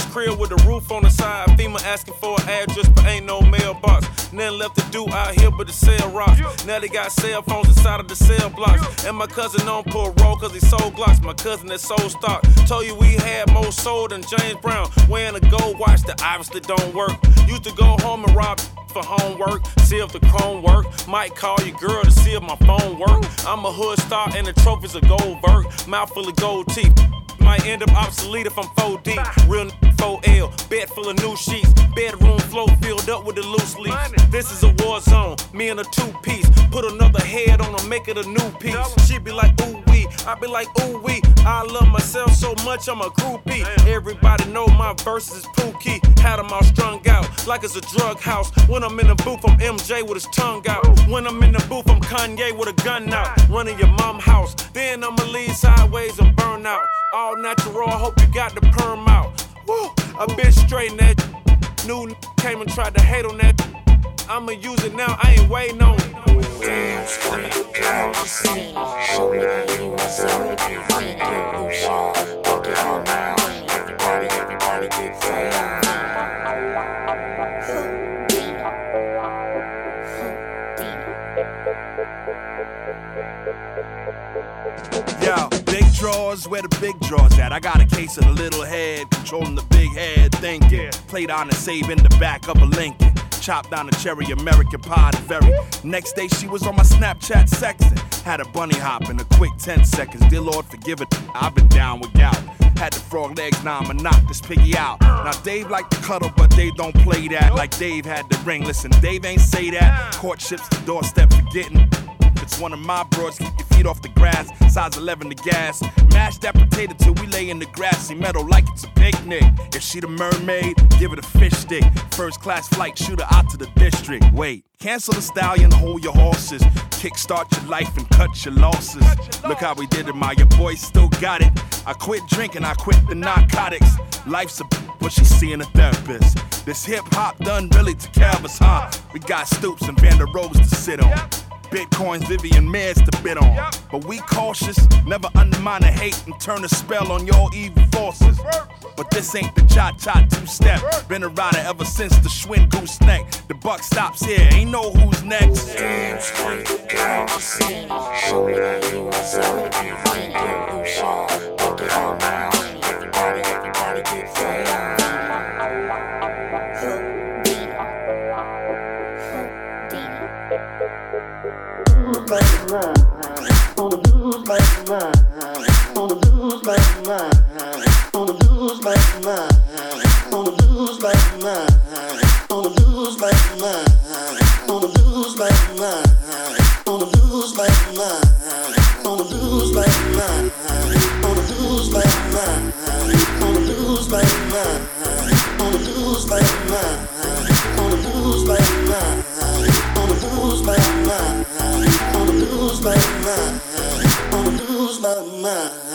His crib with a roof on the side. FEMA asking for an address, but ain't no mailbox. Nothing left to do out here but to sell rocks. Now they got cell phones inside of the cell blocks. And my cousin on parole cause he sold glocks. My cousin that sold stock. Told you we had more soul than James Brown. Wearing a gold watch that obviously don't work. Used to go home and rob for homework, see if the chrome work. Might call your girl to see if my phone work. I'm a hood star and the trophies are gold vert. Mouth full of gold teeth. Might end up obsolete if I'm 4D. Real 4L, bed full of new sheets. Bedroom floor filled up with the loose leaves. This is a war zone, me and a two piece. Put another head on her, make it a new piece. She be like, ooh wee. I be like, ooh wee. I love myself so much, I'm a groupie. Everybody know my verses is pookie. Had them all strung out, like it's a drug house. When I'm in the booth, I'm MJ with his tongue out. When I'm in the booth, I'm Kanye with a gun out. Running your mom house. Then I'ma lead sideways and burn out. All natural, I hope you got the perm out. Woo, I been straight that. New came and tried to hate on that. I'ma use it now, I ain't waiting on it. Dance girl, to see. Show me that you deserve everything you where the big drawers at? I got a case of the little head, controlling the big head thinking. Played on a save in the back of a Lincoln. Chopped down a cherry American pie to very. Next day she was on my Snapchat sexing. Had a bunny hop in a quick 10 seconds. Dear Lord, forgive it. I've been down with gout. Had the frog legs, now I'ma knock this piggy out. Now Dave like to cuddle, but Dave don't play that. Like Dave had the ring. Listen, Dave ain't say that. Courtship's the doorstep forgetting. One of my broads, keep your feet off the grass. Size 11 the gas. Mash that potato till we lay in the grassy meadow like it's a picnic. If she the mermaid, give it a fish stick. First class flight, shoot her out to the district. Wait, cancel the stallion, hold your horses. Kickstart your life and cut your losses. Look how we did it, my your boy still got it. I quit drinking, I quit the narcotics. Life's a b- but she's seeing a therapist. This hip hop done really to canvas, huh? We got Stoops and Van der Rohes to sit on. Bitcoins, Vivian Maiers to bid on. But we cautious, never undermine the hate and turn a spell on your evil forces. But this ain't the cha cha two step. Been a rider ever since the Schwinn goose neck. The buck stops here, ain't know who's next. Dance for me, girl, to see. Show me that you deserve everything you lose your. Work it all now. Everybody, everybody get down. Lose my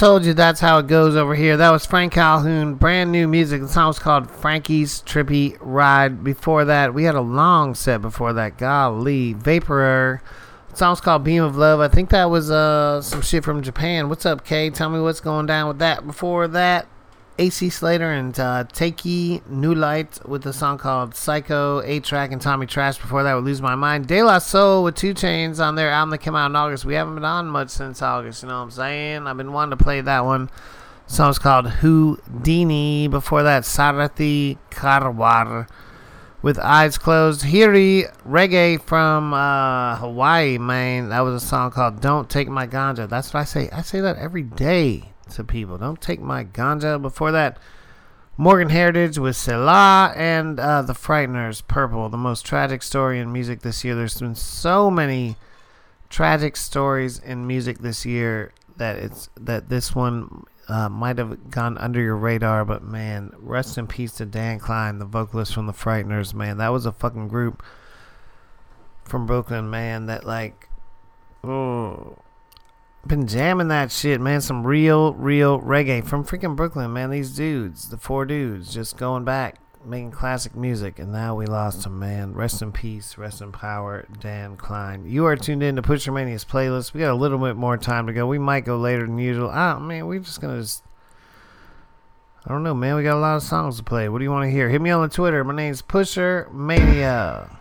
told you that's how it goes over here. That was Frank Calhoun, brand new music. The song was called Frankie's Trippy Ride. Before that, we had a long set before that. Golly, Vaporer. The song's called Beam of Love. I think that was uh some shit from Japan. What's up, Kay? Tell me what's going down with that. Before that, AC Slater and uh, Takey New Light with the song called Psycho, 8 track, and Tommy Trash. Before that, would Lose My Mind. De La Soul with 2 Chainz on their album that came out in August. We haven't been on much since August, you know what I'm saying? I've been wanting to play that one. The song's called Whoodini. Before that, Sarathi Karwar with Eyes Closed. Hirie Reggae from uh, Hawaii, man. That was a song called Don't Take My Ganja. That's what I say. I say that every day to people. Don't take my ganja. Before that, Morgan Heritage with Selah and uh, The Frightnrs, Purple. The most tragic story in music this year. There's been so many tragic stories in music this year that it's that this one uh, might have gone under your radar, but man, rest in peace to Dan Klein, the vocalist from the Frightnrs. Man, that was a fucking group from Brooklyn, man. That like, oh, been jamming that shit, man. Some real, real reggae from freaking Brooklyn, man. These dudes, the four dudes, just going back, making classic music, and now we lost him, man. Rest in peace, rest in power, Dan Klein. You are tuned in to Pusher Mania's playlist. We got a little bit more time to go. We might go later than usual. I man, we're just gonna just. I don't know, man. We got a lot of songs to play. What do you want to hear? Hit me on the Twitter. My name's Pusher Mania.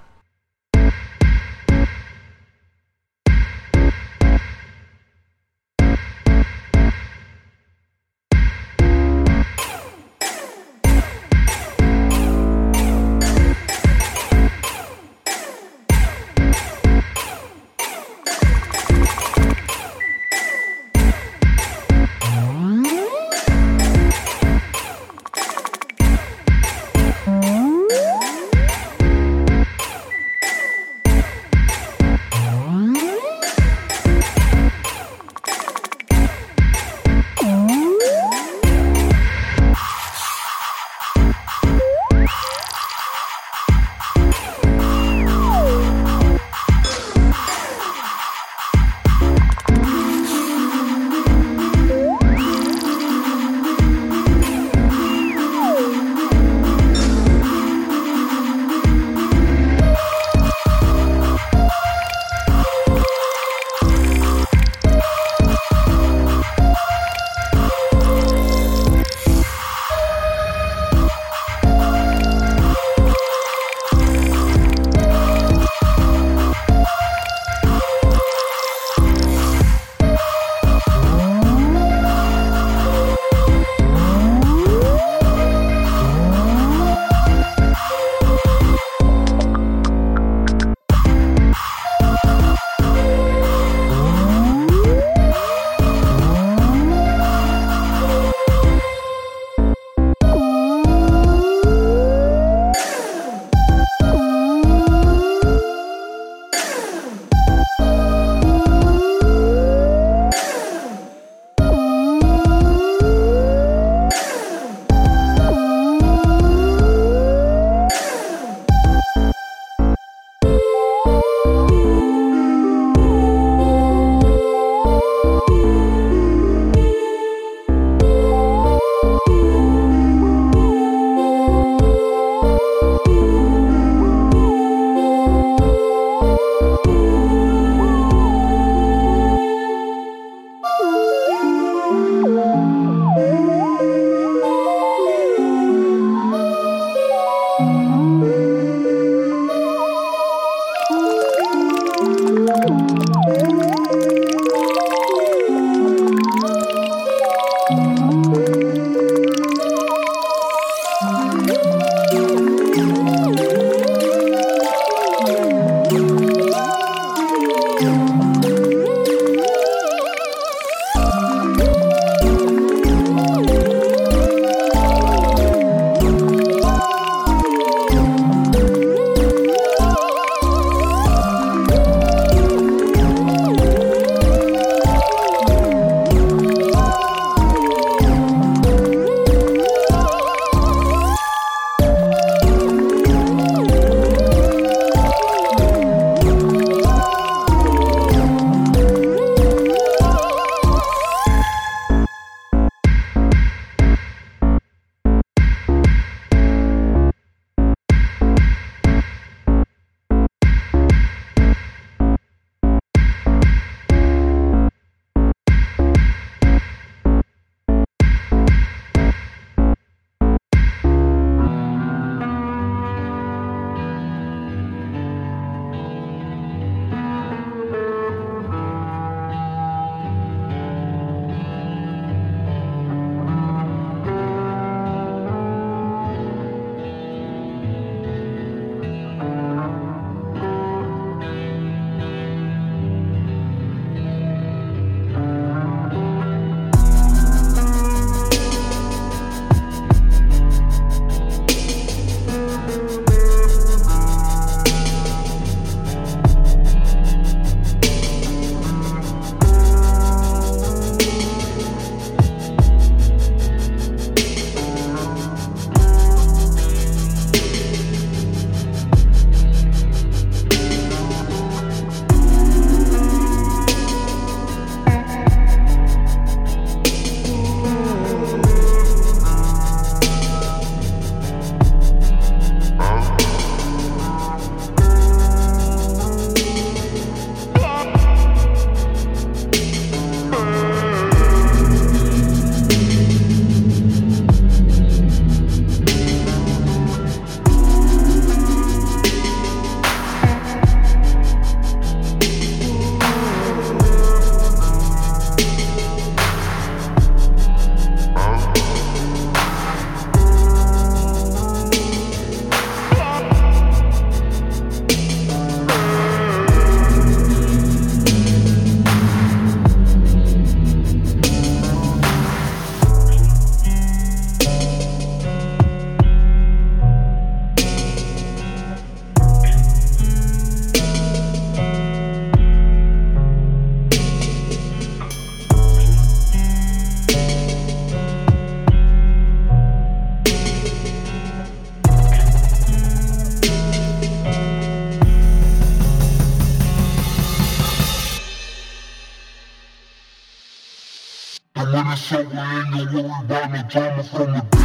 Drama from the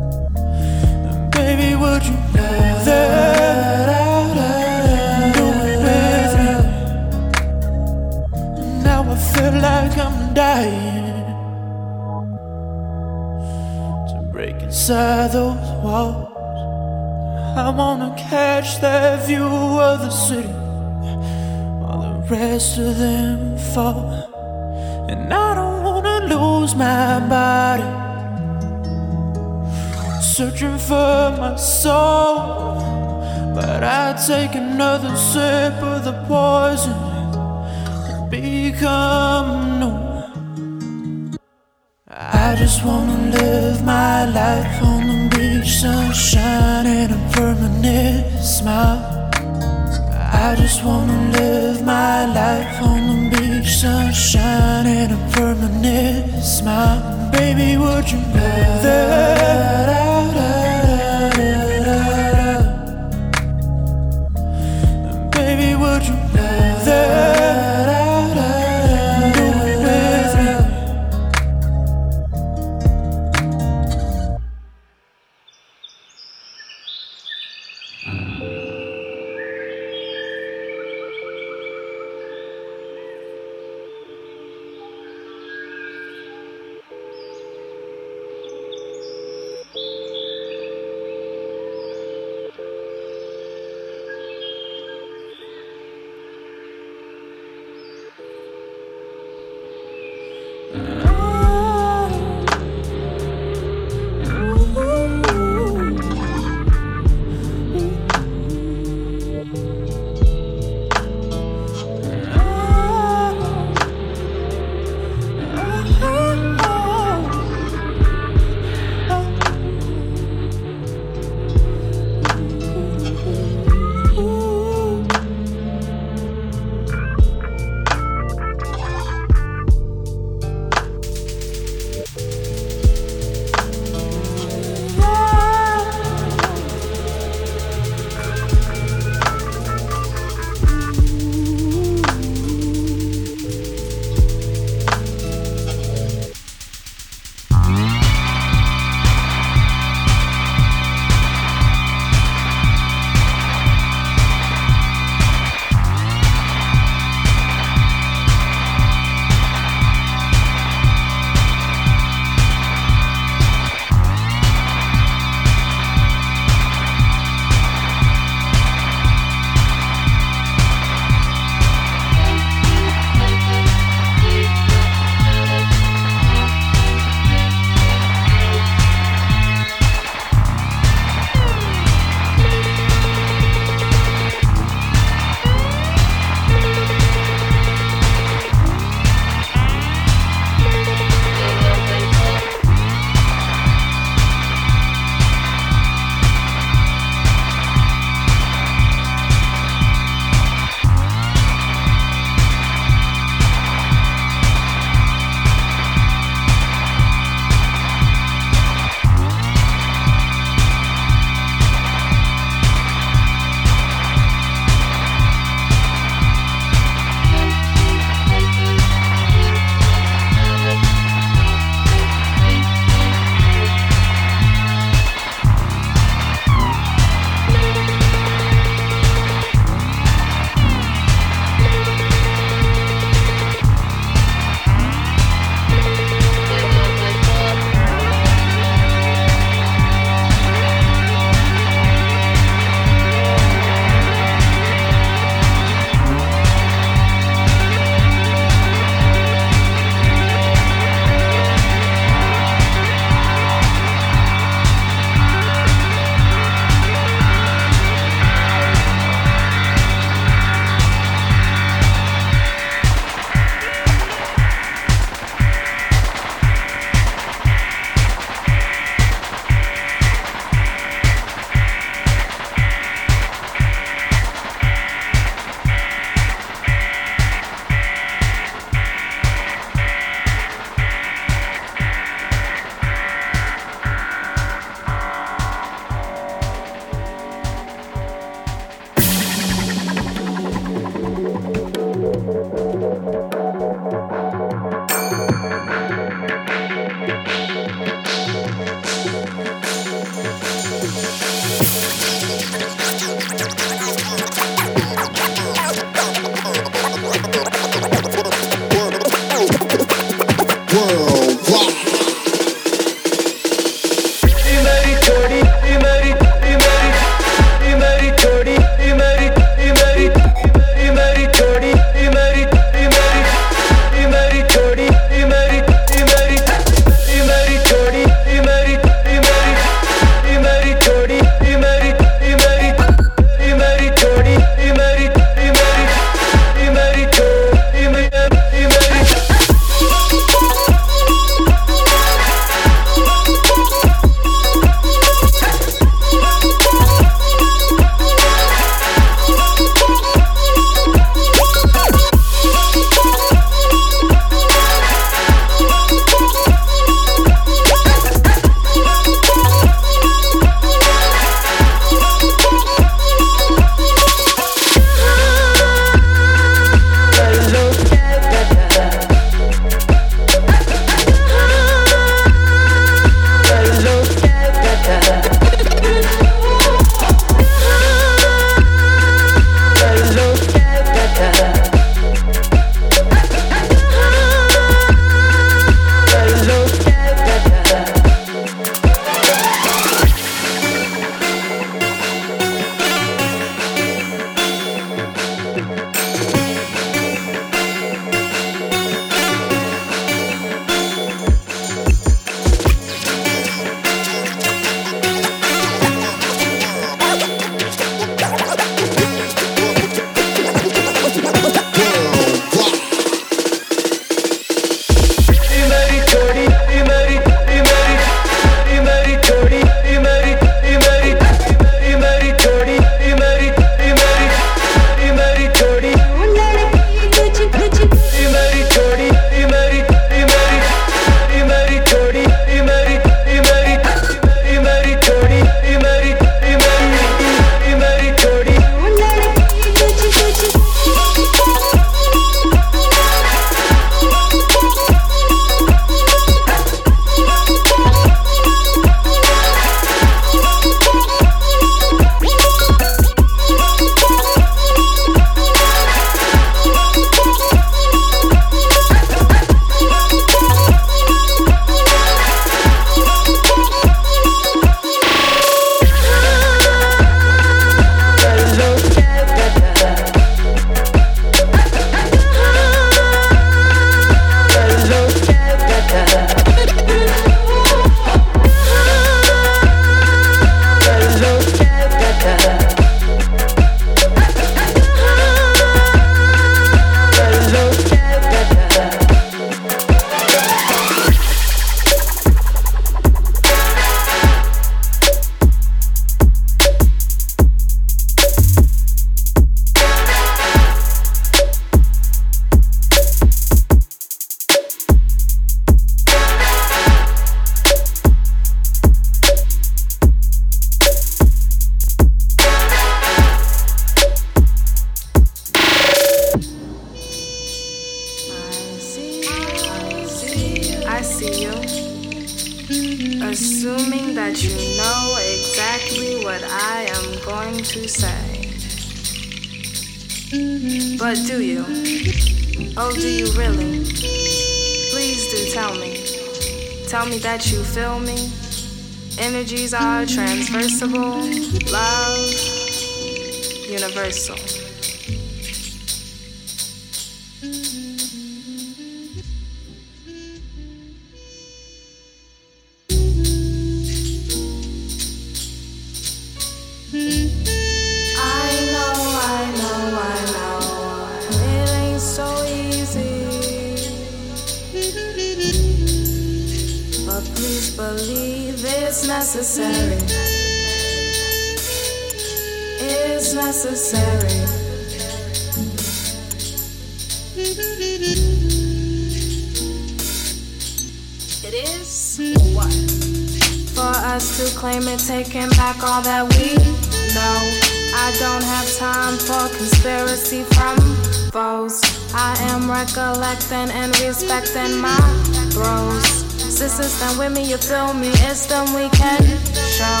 you feel me? It's them we can show.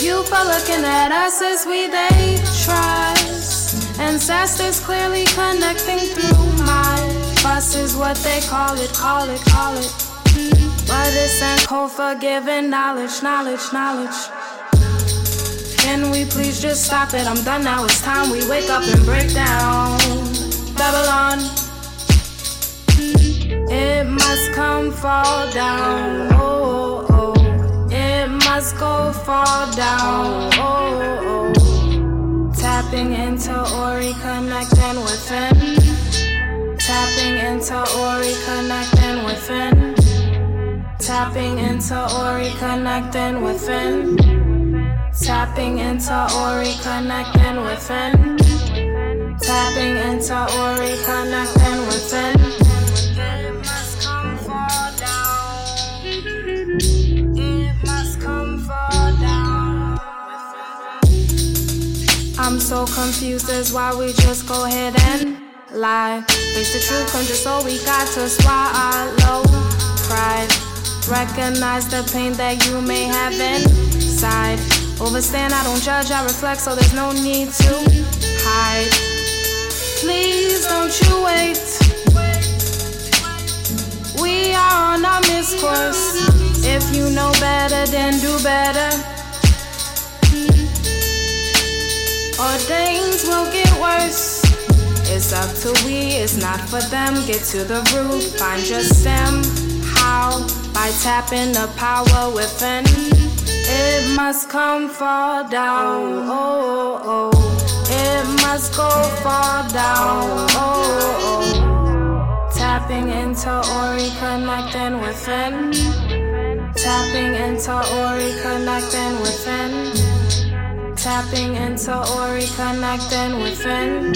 You for looking at us as we they trust. Ancestors clearly connecting through my bus is what they call it, call it, call it. But it's and cold forgiving knowledge, knowledge, knowledge. Can we please just stop it? I'm done now. It's time we wake up and break down. Babylon. Must come fall down. Oh, oh, oh. It must go fall down. Oh, oh, oh. Tapping into Ori, connecting within. Tapping into Ori, connecting within. Tapping into Ori, connecting within. Tapping into Ori, connecting within. Tapping into Ori, connecting within. So confused, that's why we just go ahead and lie. Face the truth, come just so we got to swallow pride. Recognize the pain that you may have inside. Overstand, I don't judge, I reflect, so there's no need to hide. Please don't you wait. We are on our miscourse. If you know better, then do better. Or things will get worse. It's up to we, it's not for them. Get to the root, find your stem. How? By tapping the power within. It must come fall down. Oh, oh, oh. It must go fall down. Oh, oh, oh. Tapping into Ori, connecting within. Tapping into Ori, connecting within. Tapping into Ori, connecting within.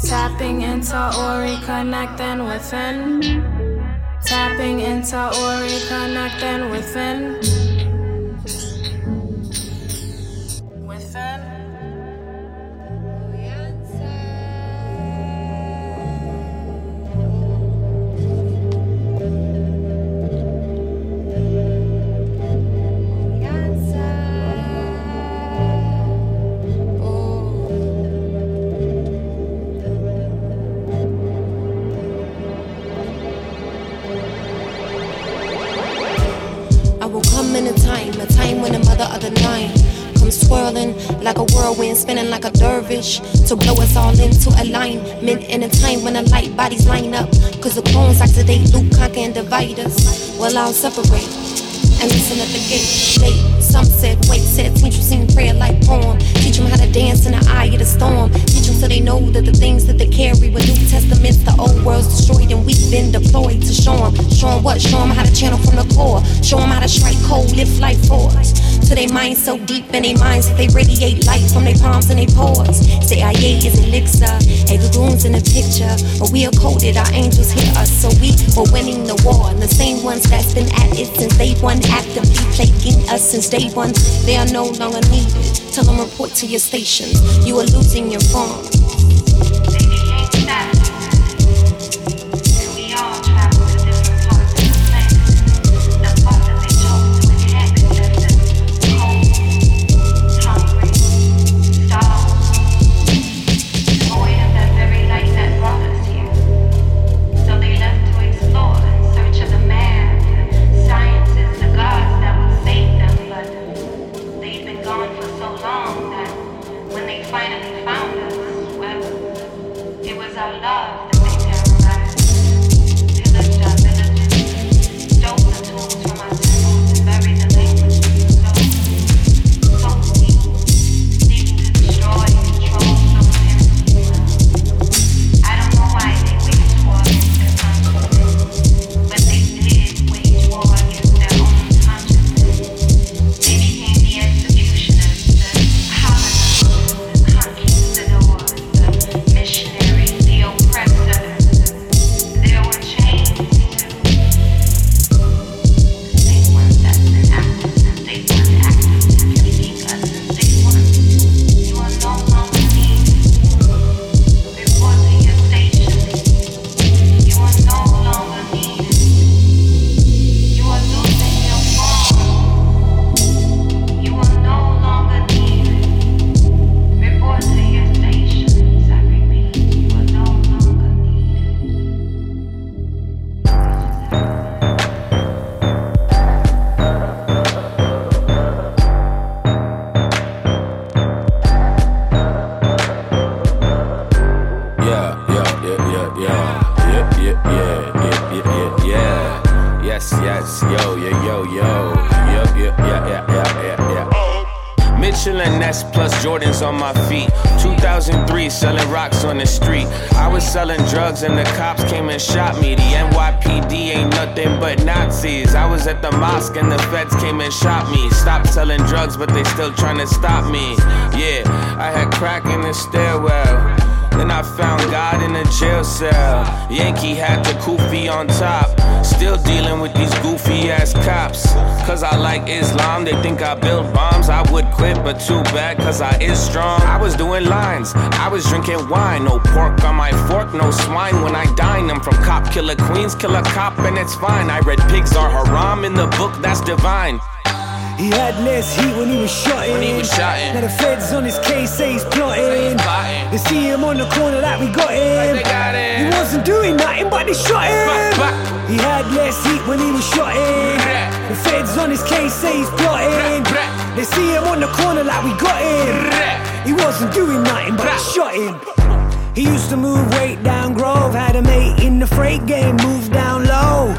Tapping into Ori, connecting within. Tapping into Ori, connecting within. Within. The nine comes swirling like a whirlwind, spinning like a dervish to blow us all into alignment in a time when the light bodies line up. Cause the clones oxidate, loop, conquer, and divide us. Well, I'll separate and listen at the gate. Late, some said, wait, said, teach you sing prayer like poem. Teach them how to dance in the eye of the storm. So they know that the things that they carry were New Testaments, the old world's destroyed, and we've been deployed to show them. Show them what? Show them how to channel from the core. Show them how to strike cold, lift life force. To their minds so deep in their minds that they radiate light from their palms and their. Say, IA is elixir, hey, the goons in the picture. But we are coded, our angels hear us, so we were winning the war. And the same ones that's been at it since day one, actively plaguing us since day one. They are no longer needed. Tell them report to your stations. You are losing your form. Wow. But too bad, cause I is strong. I was doing lines, I was drinking wine. No pork on my fork, no swine when I dine. I'm from cop killer queens, kill a cop, and it's fine. I read pigs are haram in the book, that's divine. He had less heat when he was shotting. When he was shotting. Now the feds on his case say he's plotting. Say he's plotting. They see him on the corner like we got him. Like they got him. He wasn't doing nothing, but they shot him. Back, back. He had less heat when he was shotting. The feds on his case say he's see him on the corner like we got him. He wasn't doing nothing, but they shot him. He used to move weight down Grove, had a mate in the freight game, moved down low.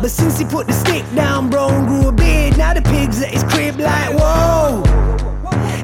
But since he put the stick down, bro, and grew a beard, now the pigs at his crib like, whoa.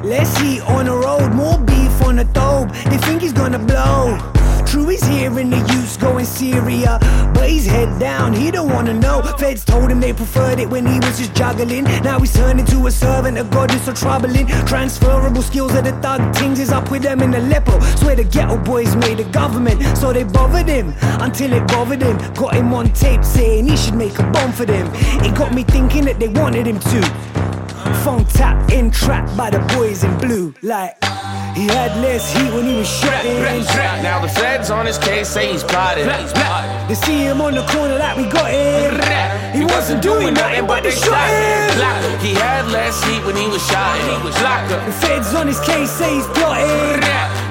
Less heat on the road, more beef on the stove. They think he's gonna blow. He's here the youth going Syria, but he's head down. He don't wanna know. Feds told him they preferred it when he was just juggling. Now he's turned into a servant of God. It's so troubling. Transferable skills of the thug things is up with them in Aleppo. Swear the ghetto boys made a government, so they bothered him until it bothered him. Got him on tape saying he should make a bomb for them. It got me thinking that they wanted him to. Phone tap, in trapped by the boys in blue. Like, he had less heat when he was shotting. Now the feds on his case say he's plotting. They see him on the corner like we got him. He wasn't doing nothing, but they shot him. He had less heat when he was shot. He was. The feds on his case say he's plotting.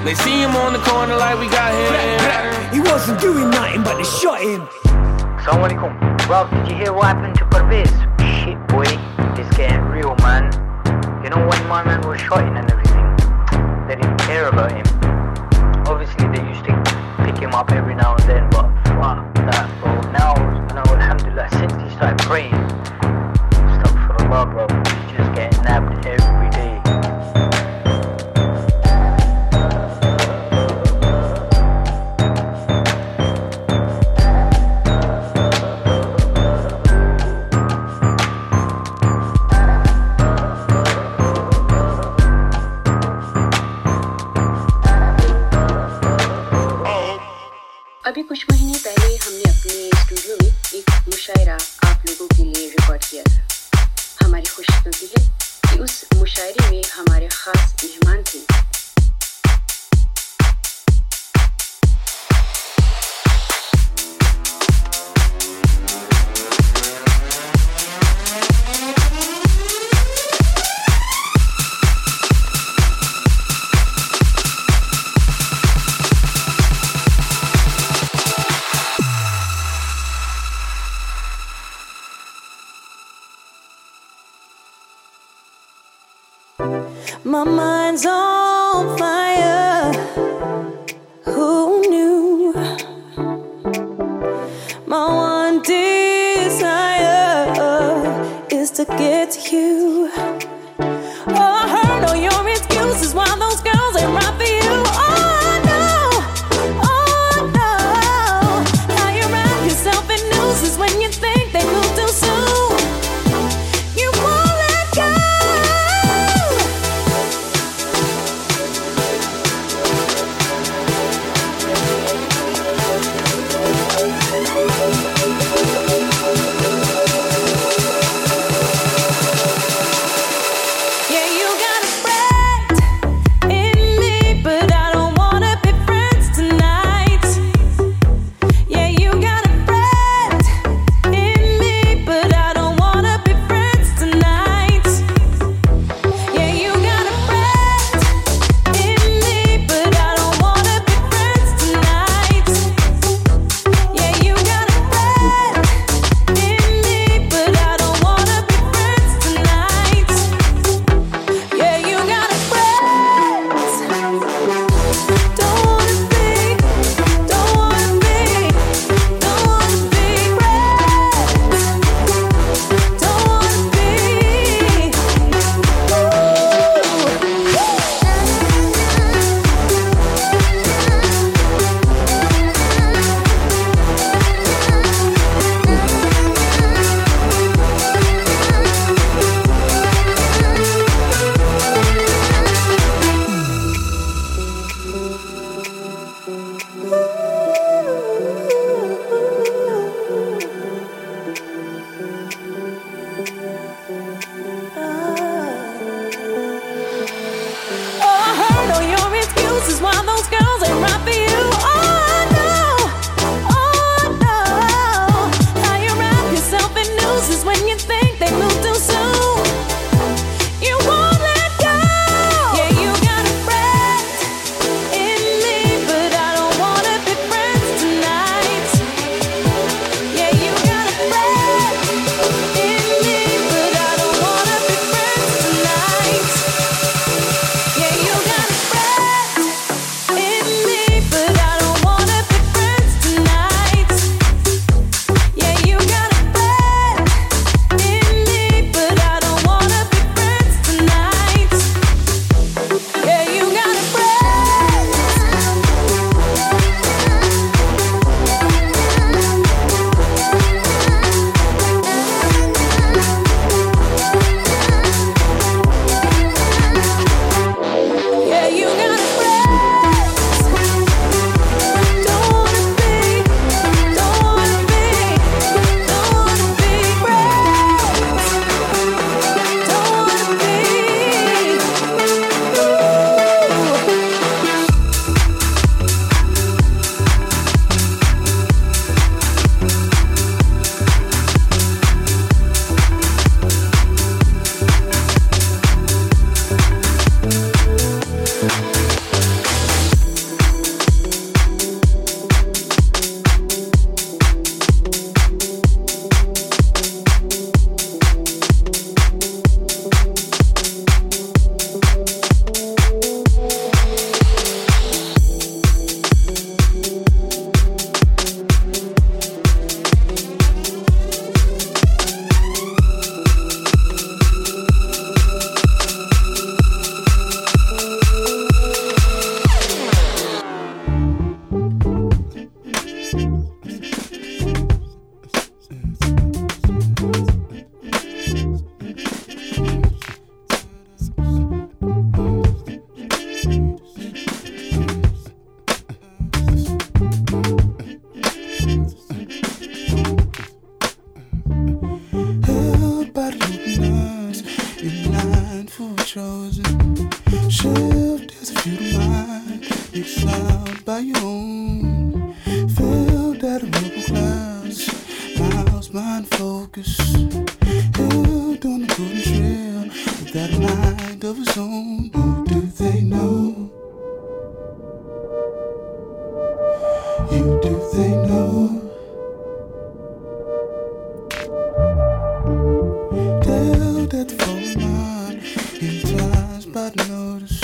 They see him on the corner like we got him. He wasn't doing nothing, but they shot him. Assalamu alaikum. Rob, did you hear what happened to Pervez? Shit, boy. It's getting real, man. You know when my man was shot and everything? They didn't care about him. Obviously, they used to pick him up every now and then, but fuck that, bro. Now, now, alhamdulillah, since he started praying, astaghfirullah, bro. He's just अभी कुछ महीने पहले हमने अपने studio में एक मुशायरा आप लोगों के लिए रिकॉर्ड किया था। हमारी खुशकिस्मती है कि उस मुशायरे में हमारे खास मेहमान थे। My mind's on hypnotized by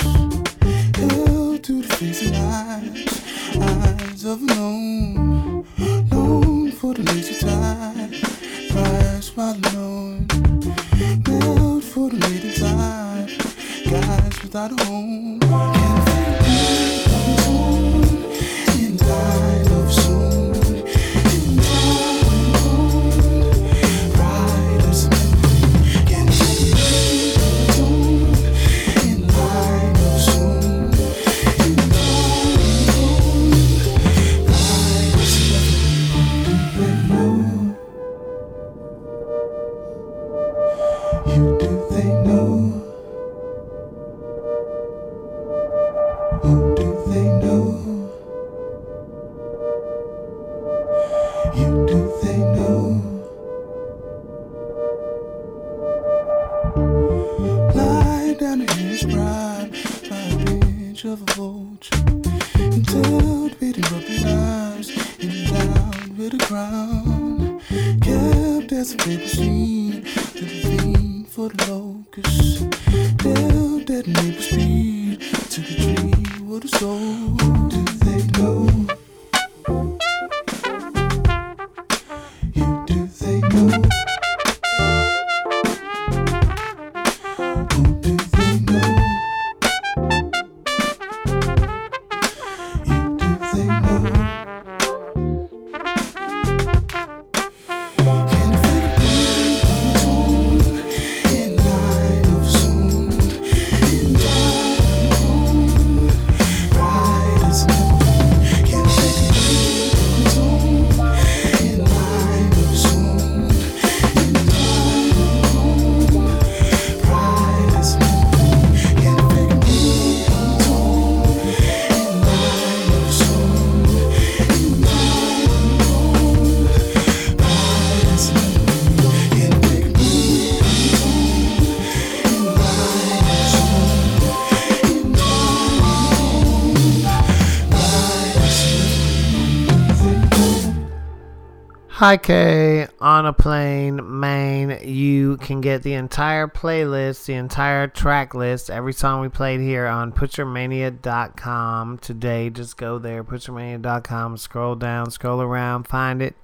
Hi K on a plane, Maine. You can get the entire playlist, the entire track list, every song we played here on PusherMania.com today. Just go there, PusherMania.com, scroll down, scroll around, find it.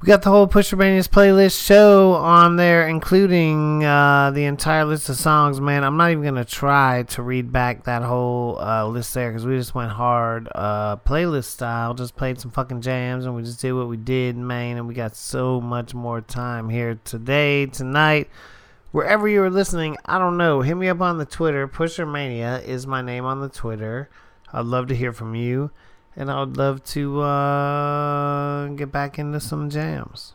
We got the whole Pusher Mania's playlist show on there, including uh, the entire list of songs. Man, I'm not even gonna try to read back that whole uh, list there because we just went hard uh, playlist style. Just played some fucking jams and we just did what we did, man. And we got so much more time here today, tonight, wherever you are listening. I don't know. Hit me up on the Twitter. Pusher Mania is my name on the Twitter. I'd love to hear from you and I would love to uh, get back into some jams.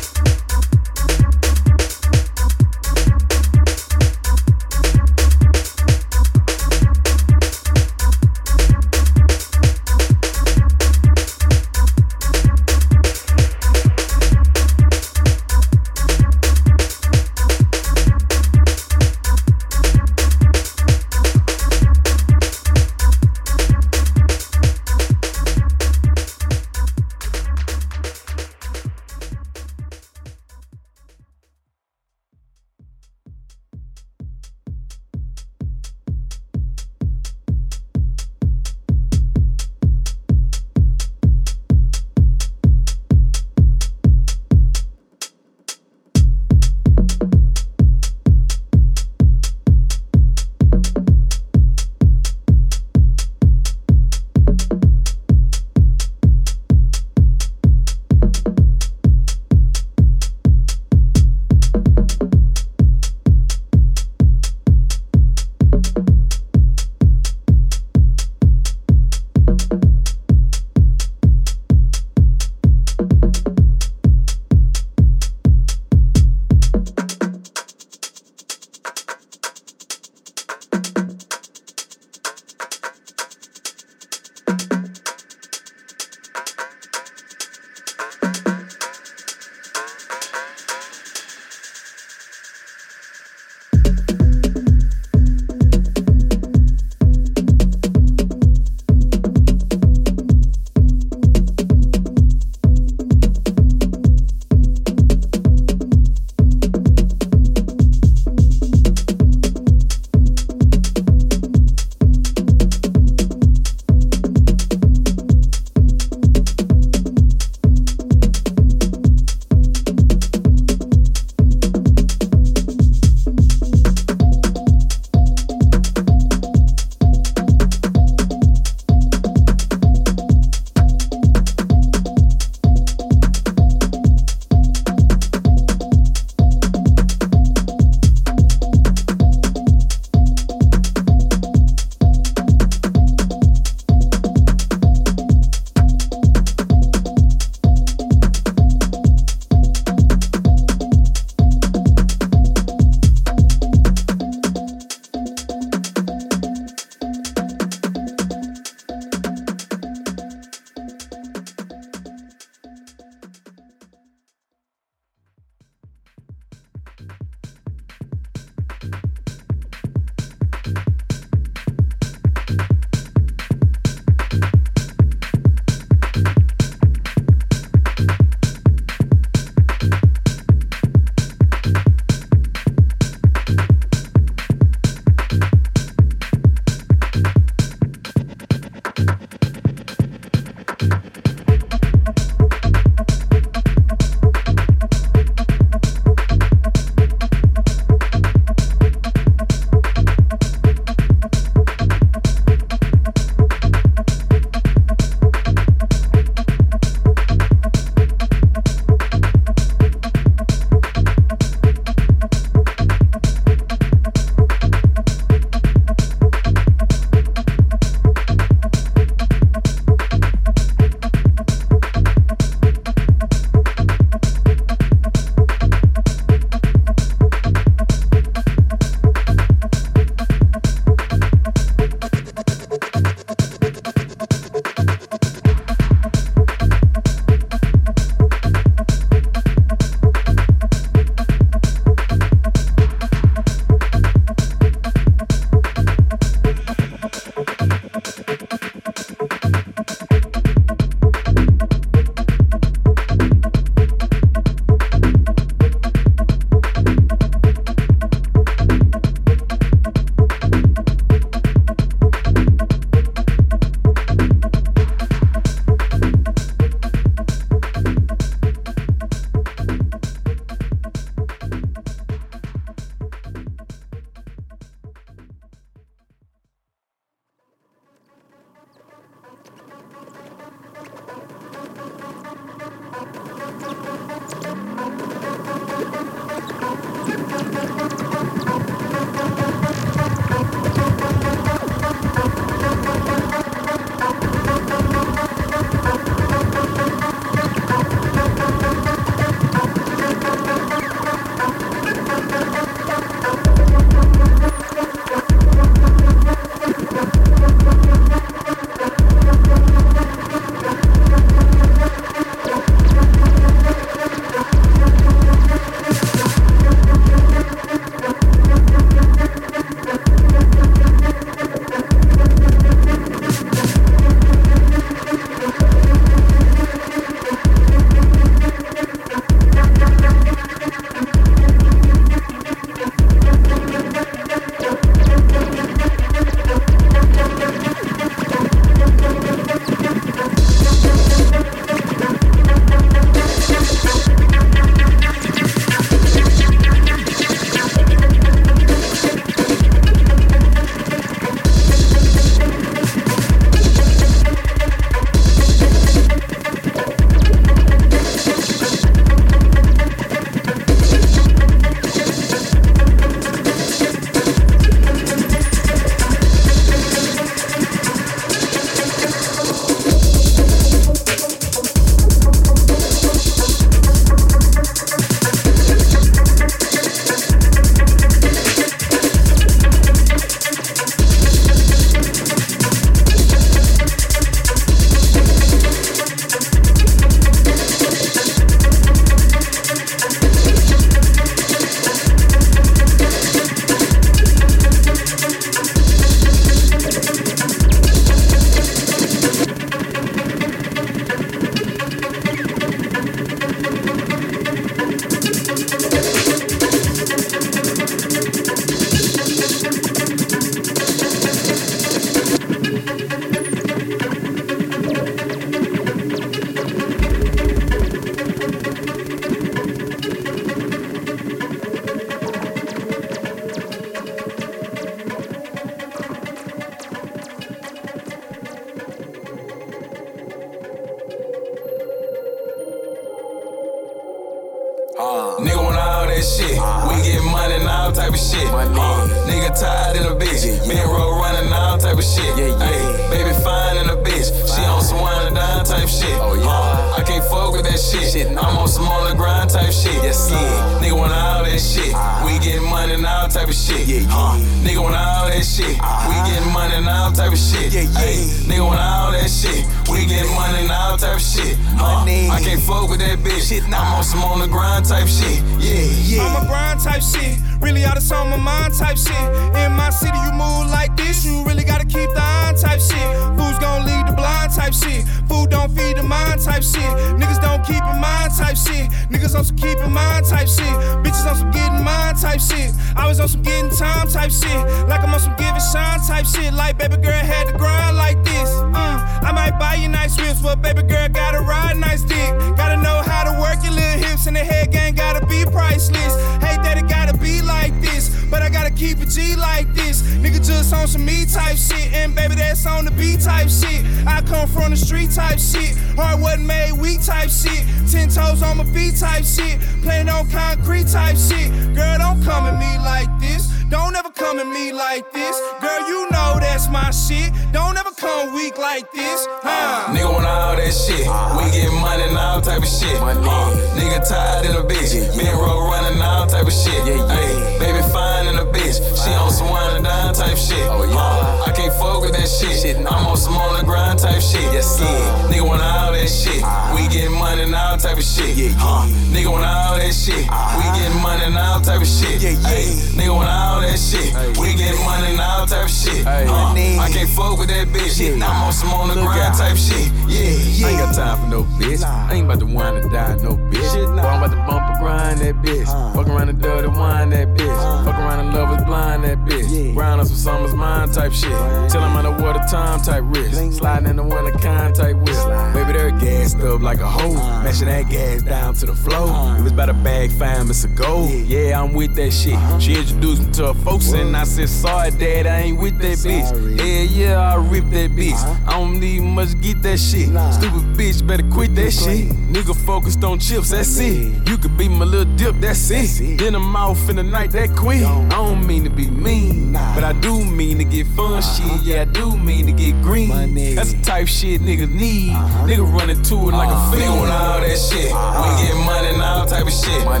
that shit. Uh-huh. She introduced me to her folks Whoa. and I said, sorry, dad, I ain't with that sorry. bitch. Yeah, yeah, I rip that bitch. Uh-huh. I don't need much get that shit. Nah. Stupid bitch, better quit that shit. Nigga focused on chips, that's it. You could be my little dip, that's, that's it. it. Then I'm off in the night, that queen. I don't mean to be mean but I do mean to get fun uh-huh. shit, yeah, I do mean to get green. That's the type shit niggas need. Uh-huh. Nigga running to it like uh-huh. a fiend. Nigga all that shit. We get money and all type of shit. Uh,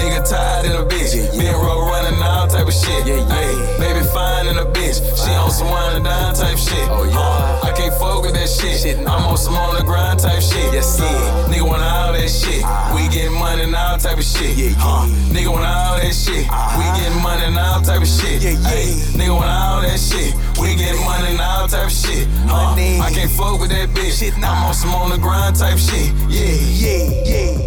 nigga tired in a bitch. Yeah, yeah. Been roll running all type of shit. Yeah, yeah. Ay, baby fine in a bitch. She on some wine and dine type shit. Oh, yeah. Uh, can't fuck with that shit. shit no. I'm on some on the grind type shit. Yes, sir. Yeah. Nigga want all that shit. Uh, We get money and all type of shit. Yeah, yeah. Nigga want all that shit. Uh, We get money and all type of shit. Yeah, yeah. Ay, nigga want all that shit. We get money and all type of shit. Money. Huh. I can't fuck with that bitch. Shit. I'm on some on the grind type shit. Yeah, yeah, yeah.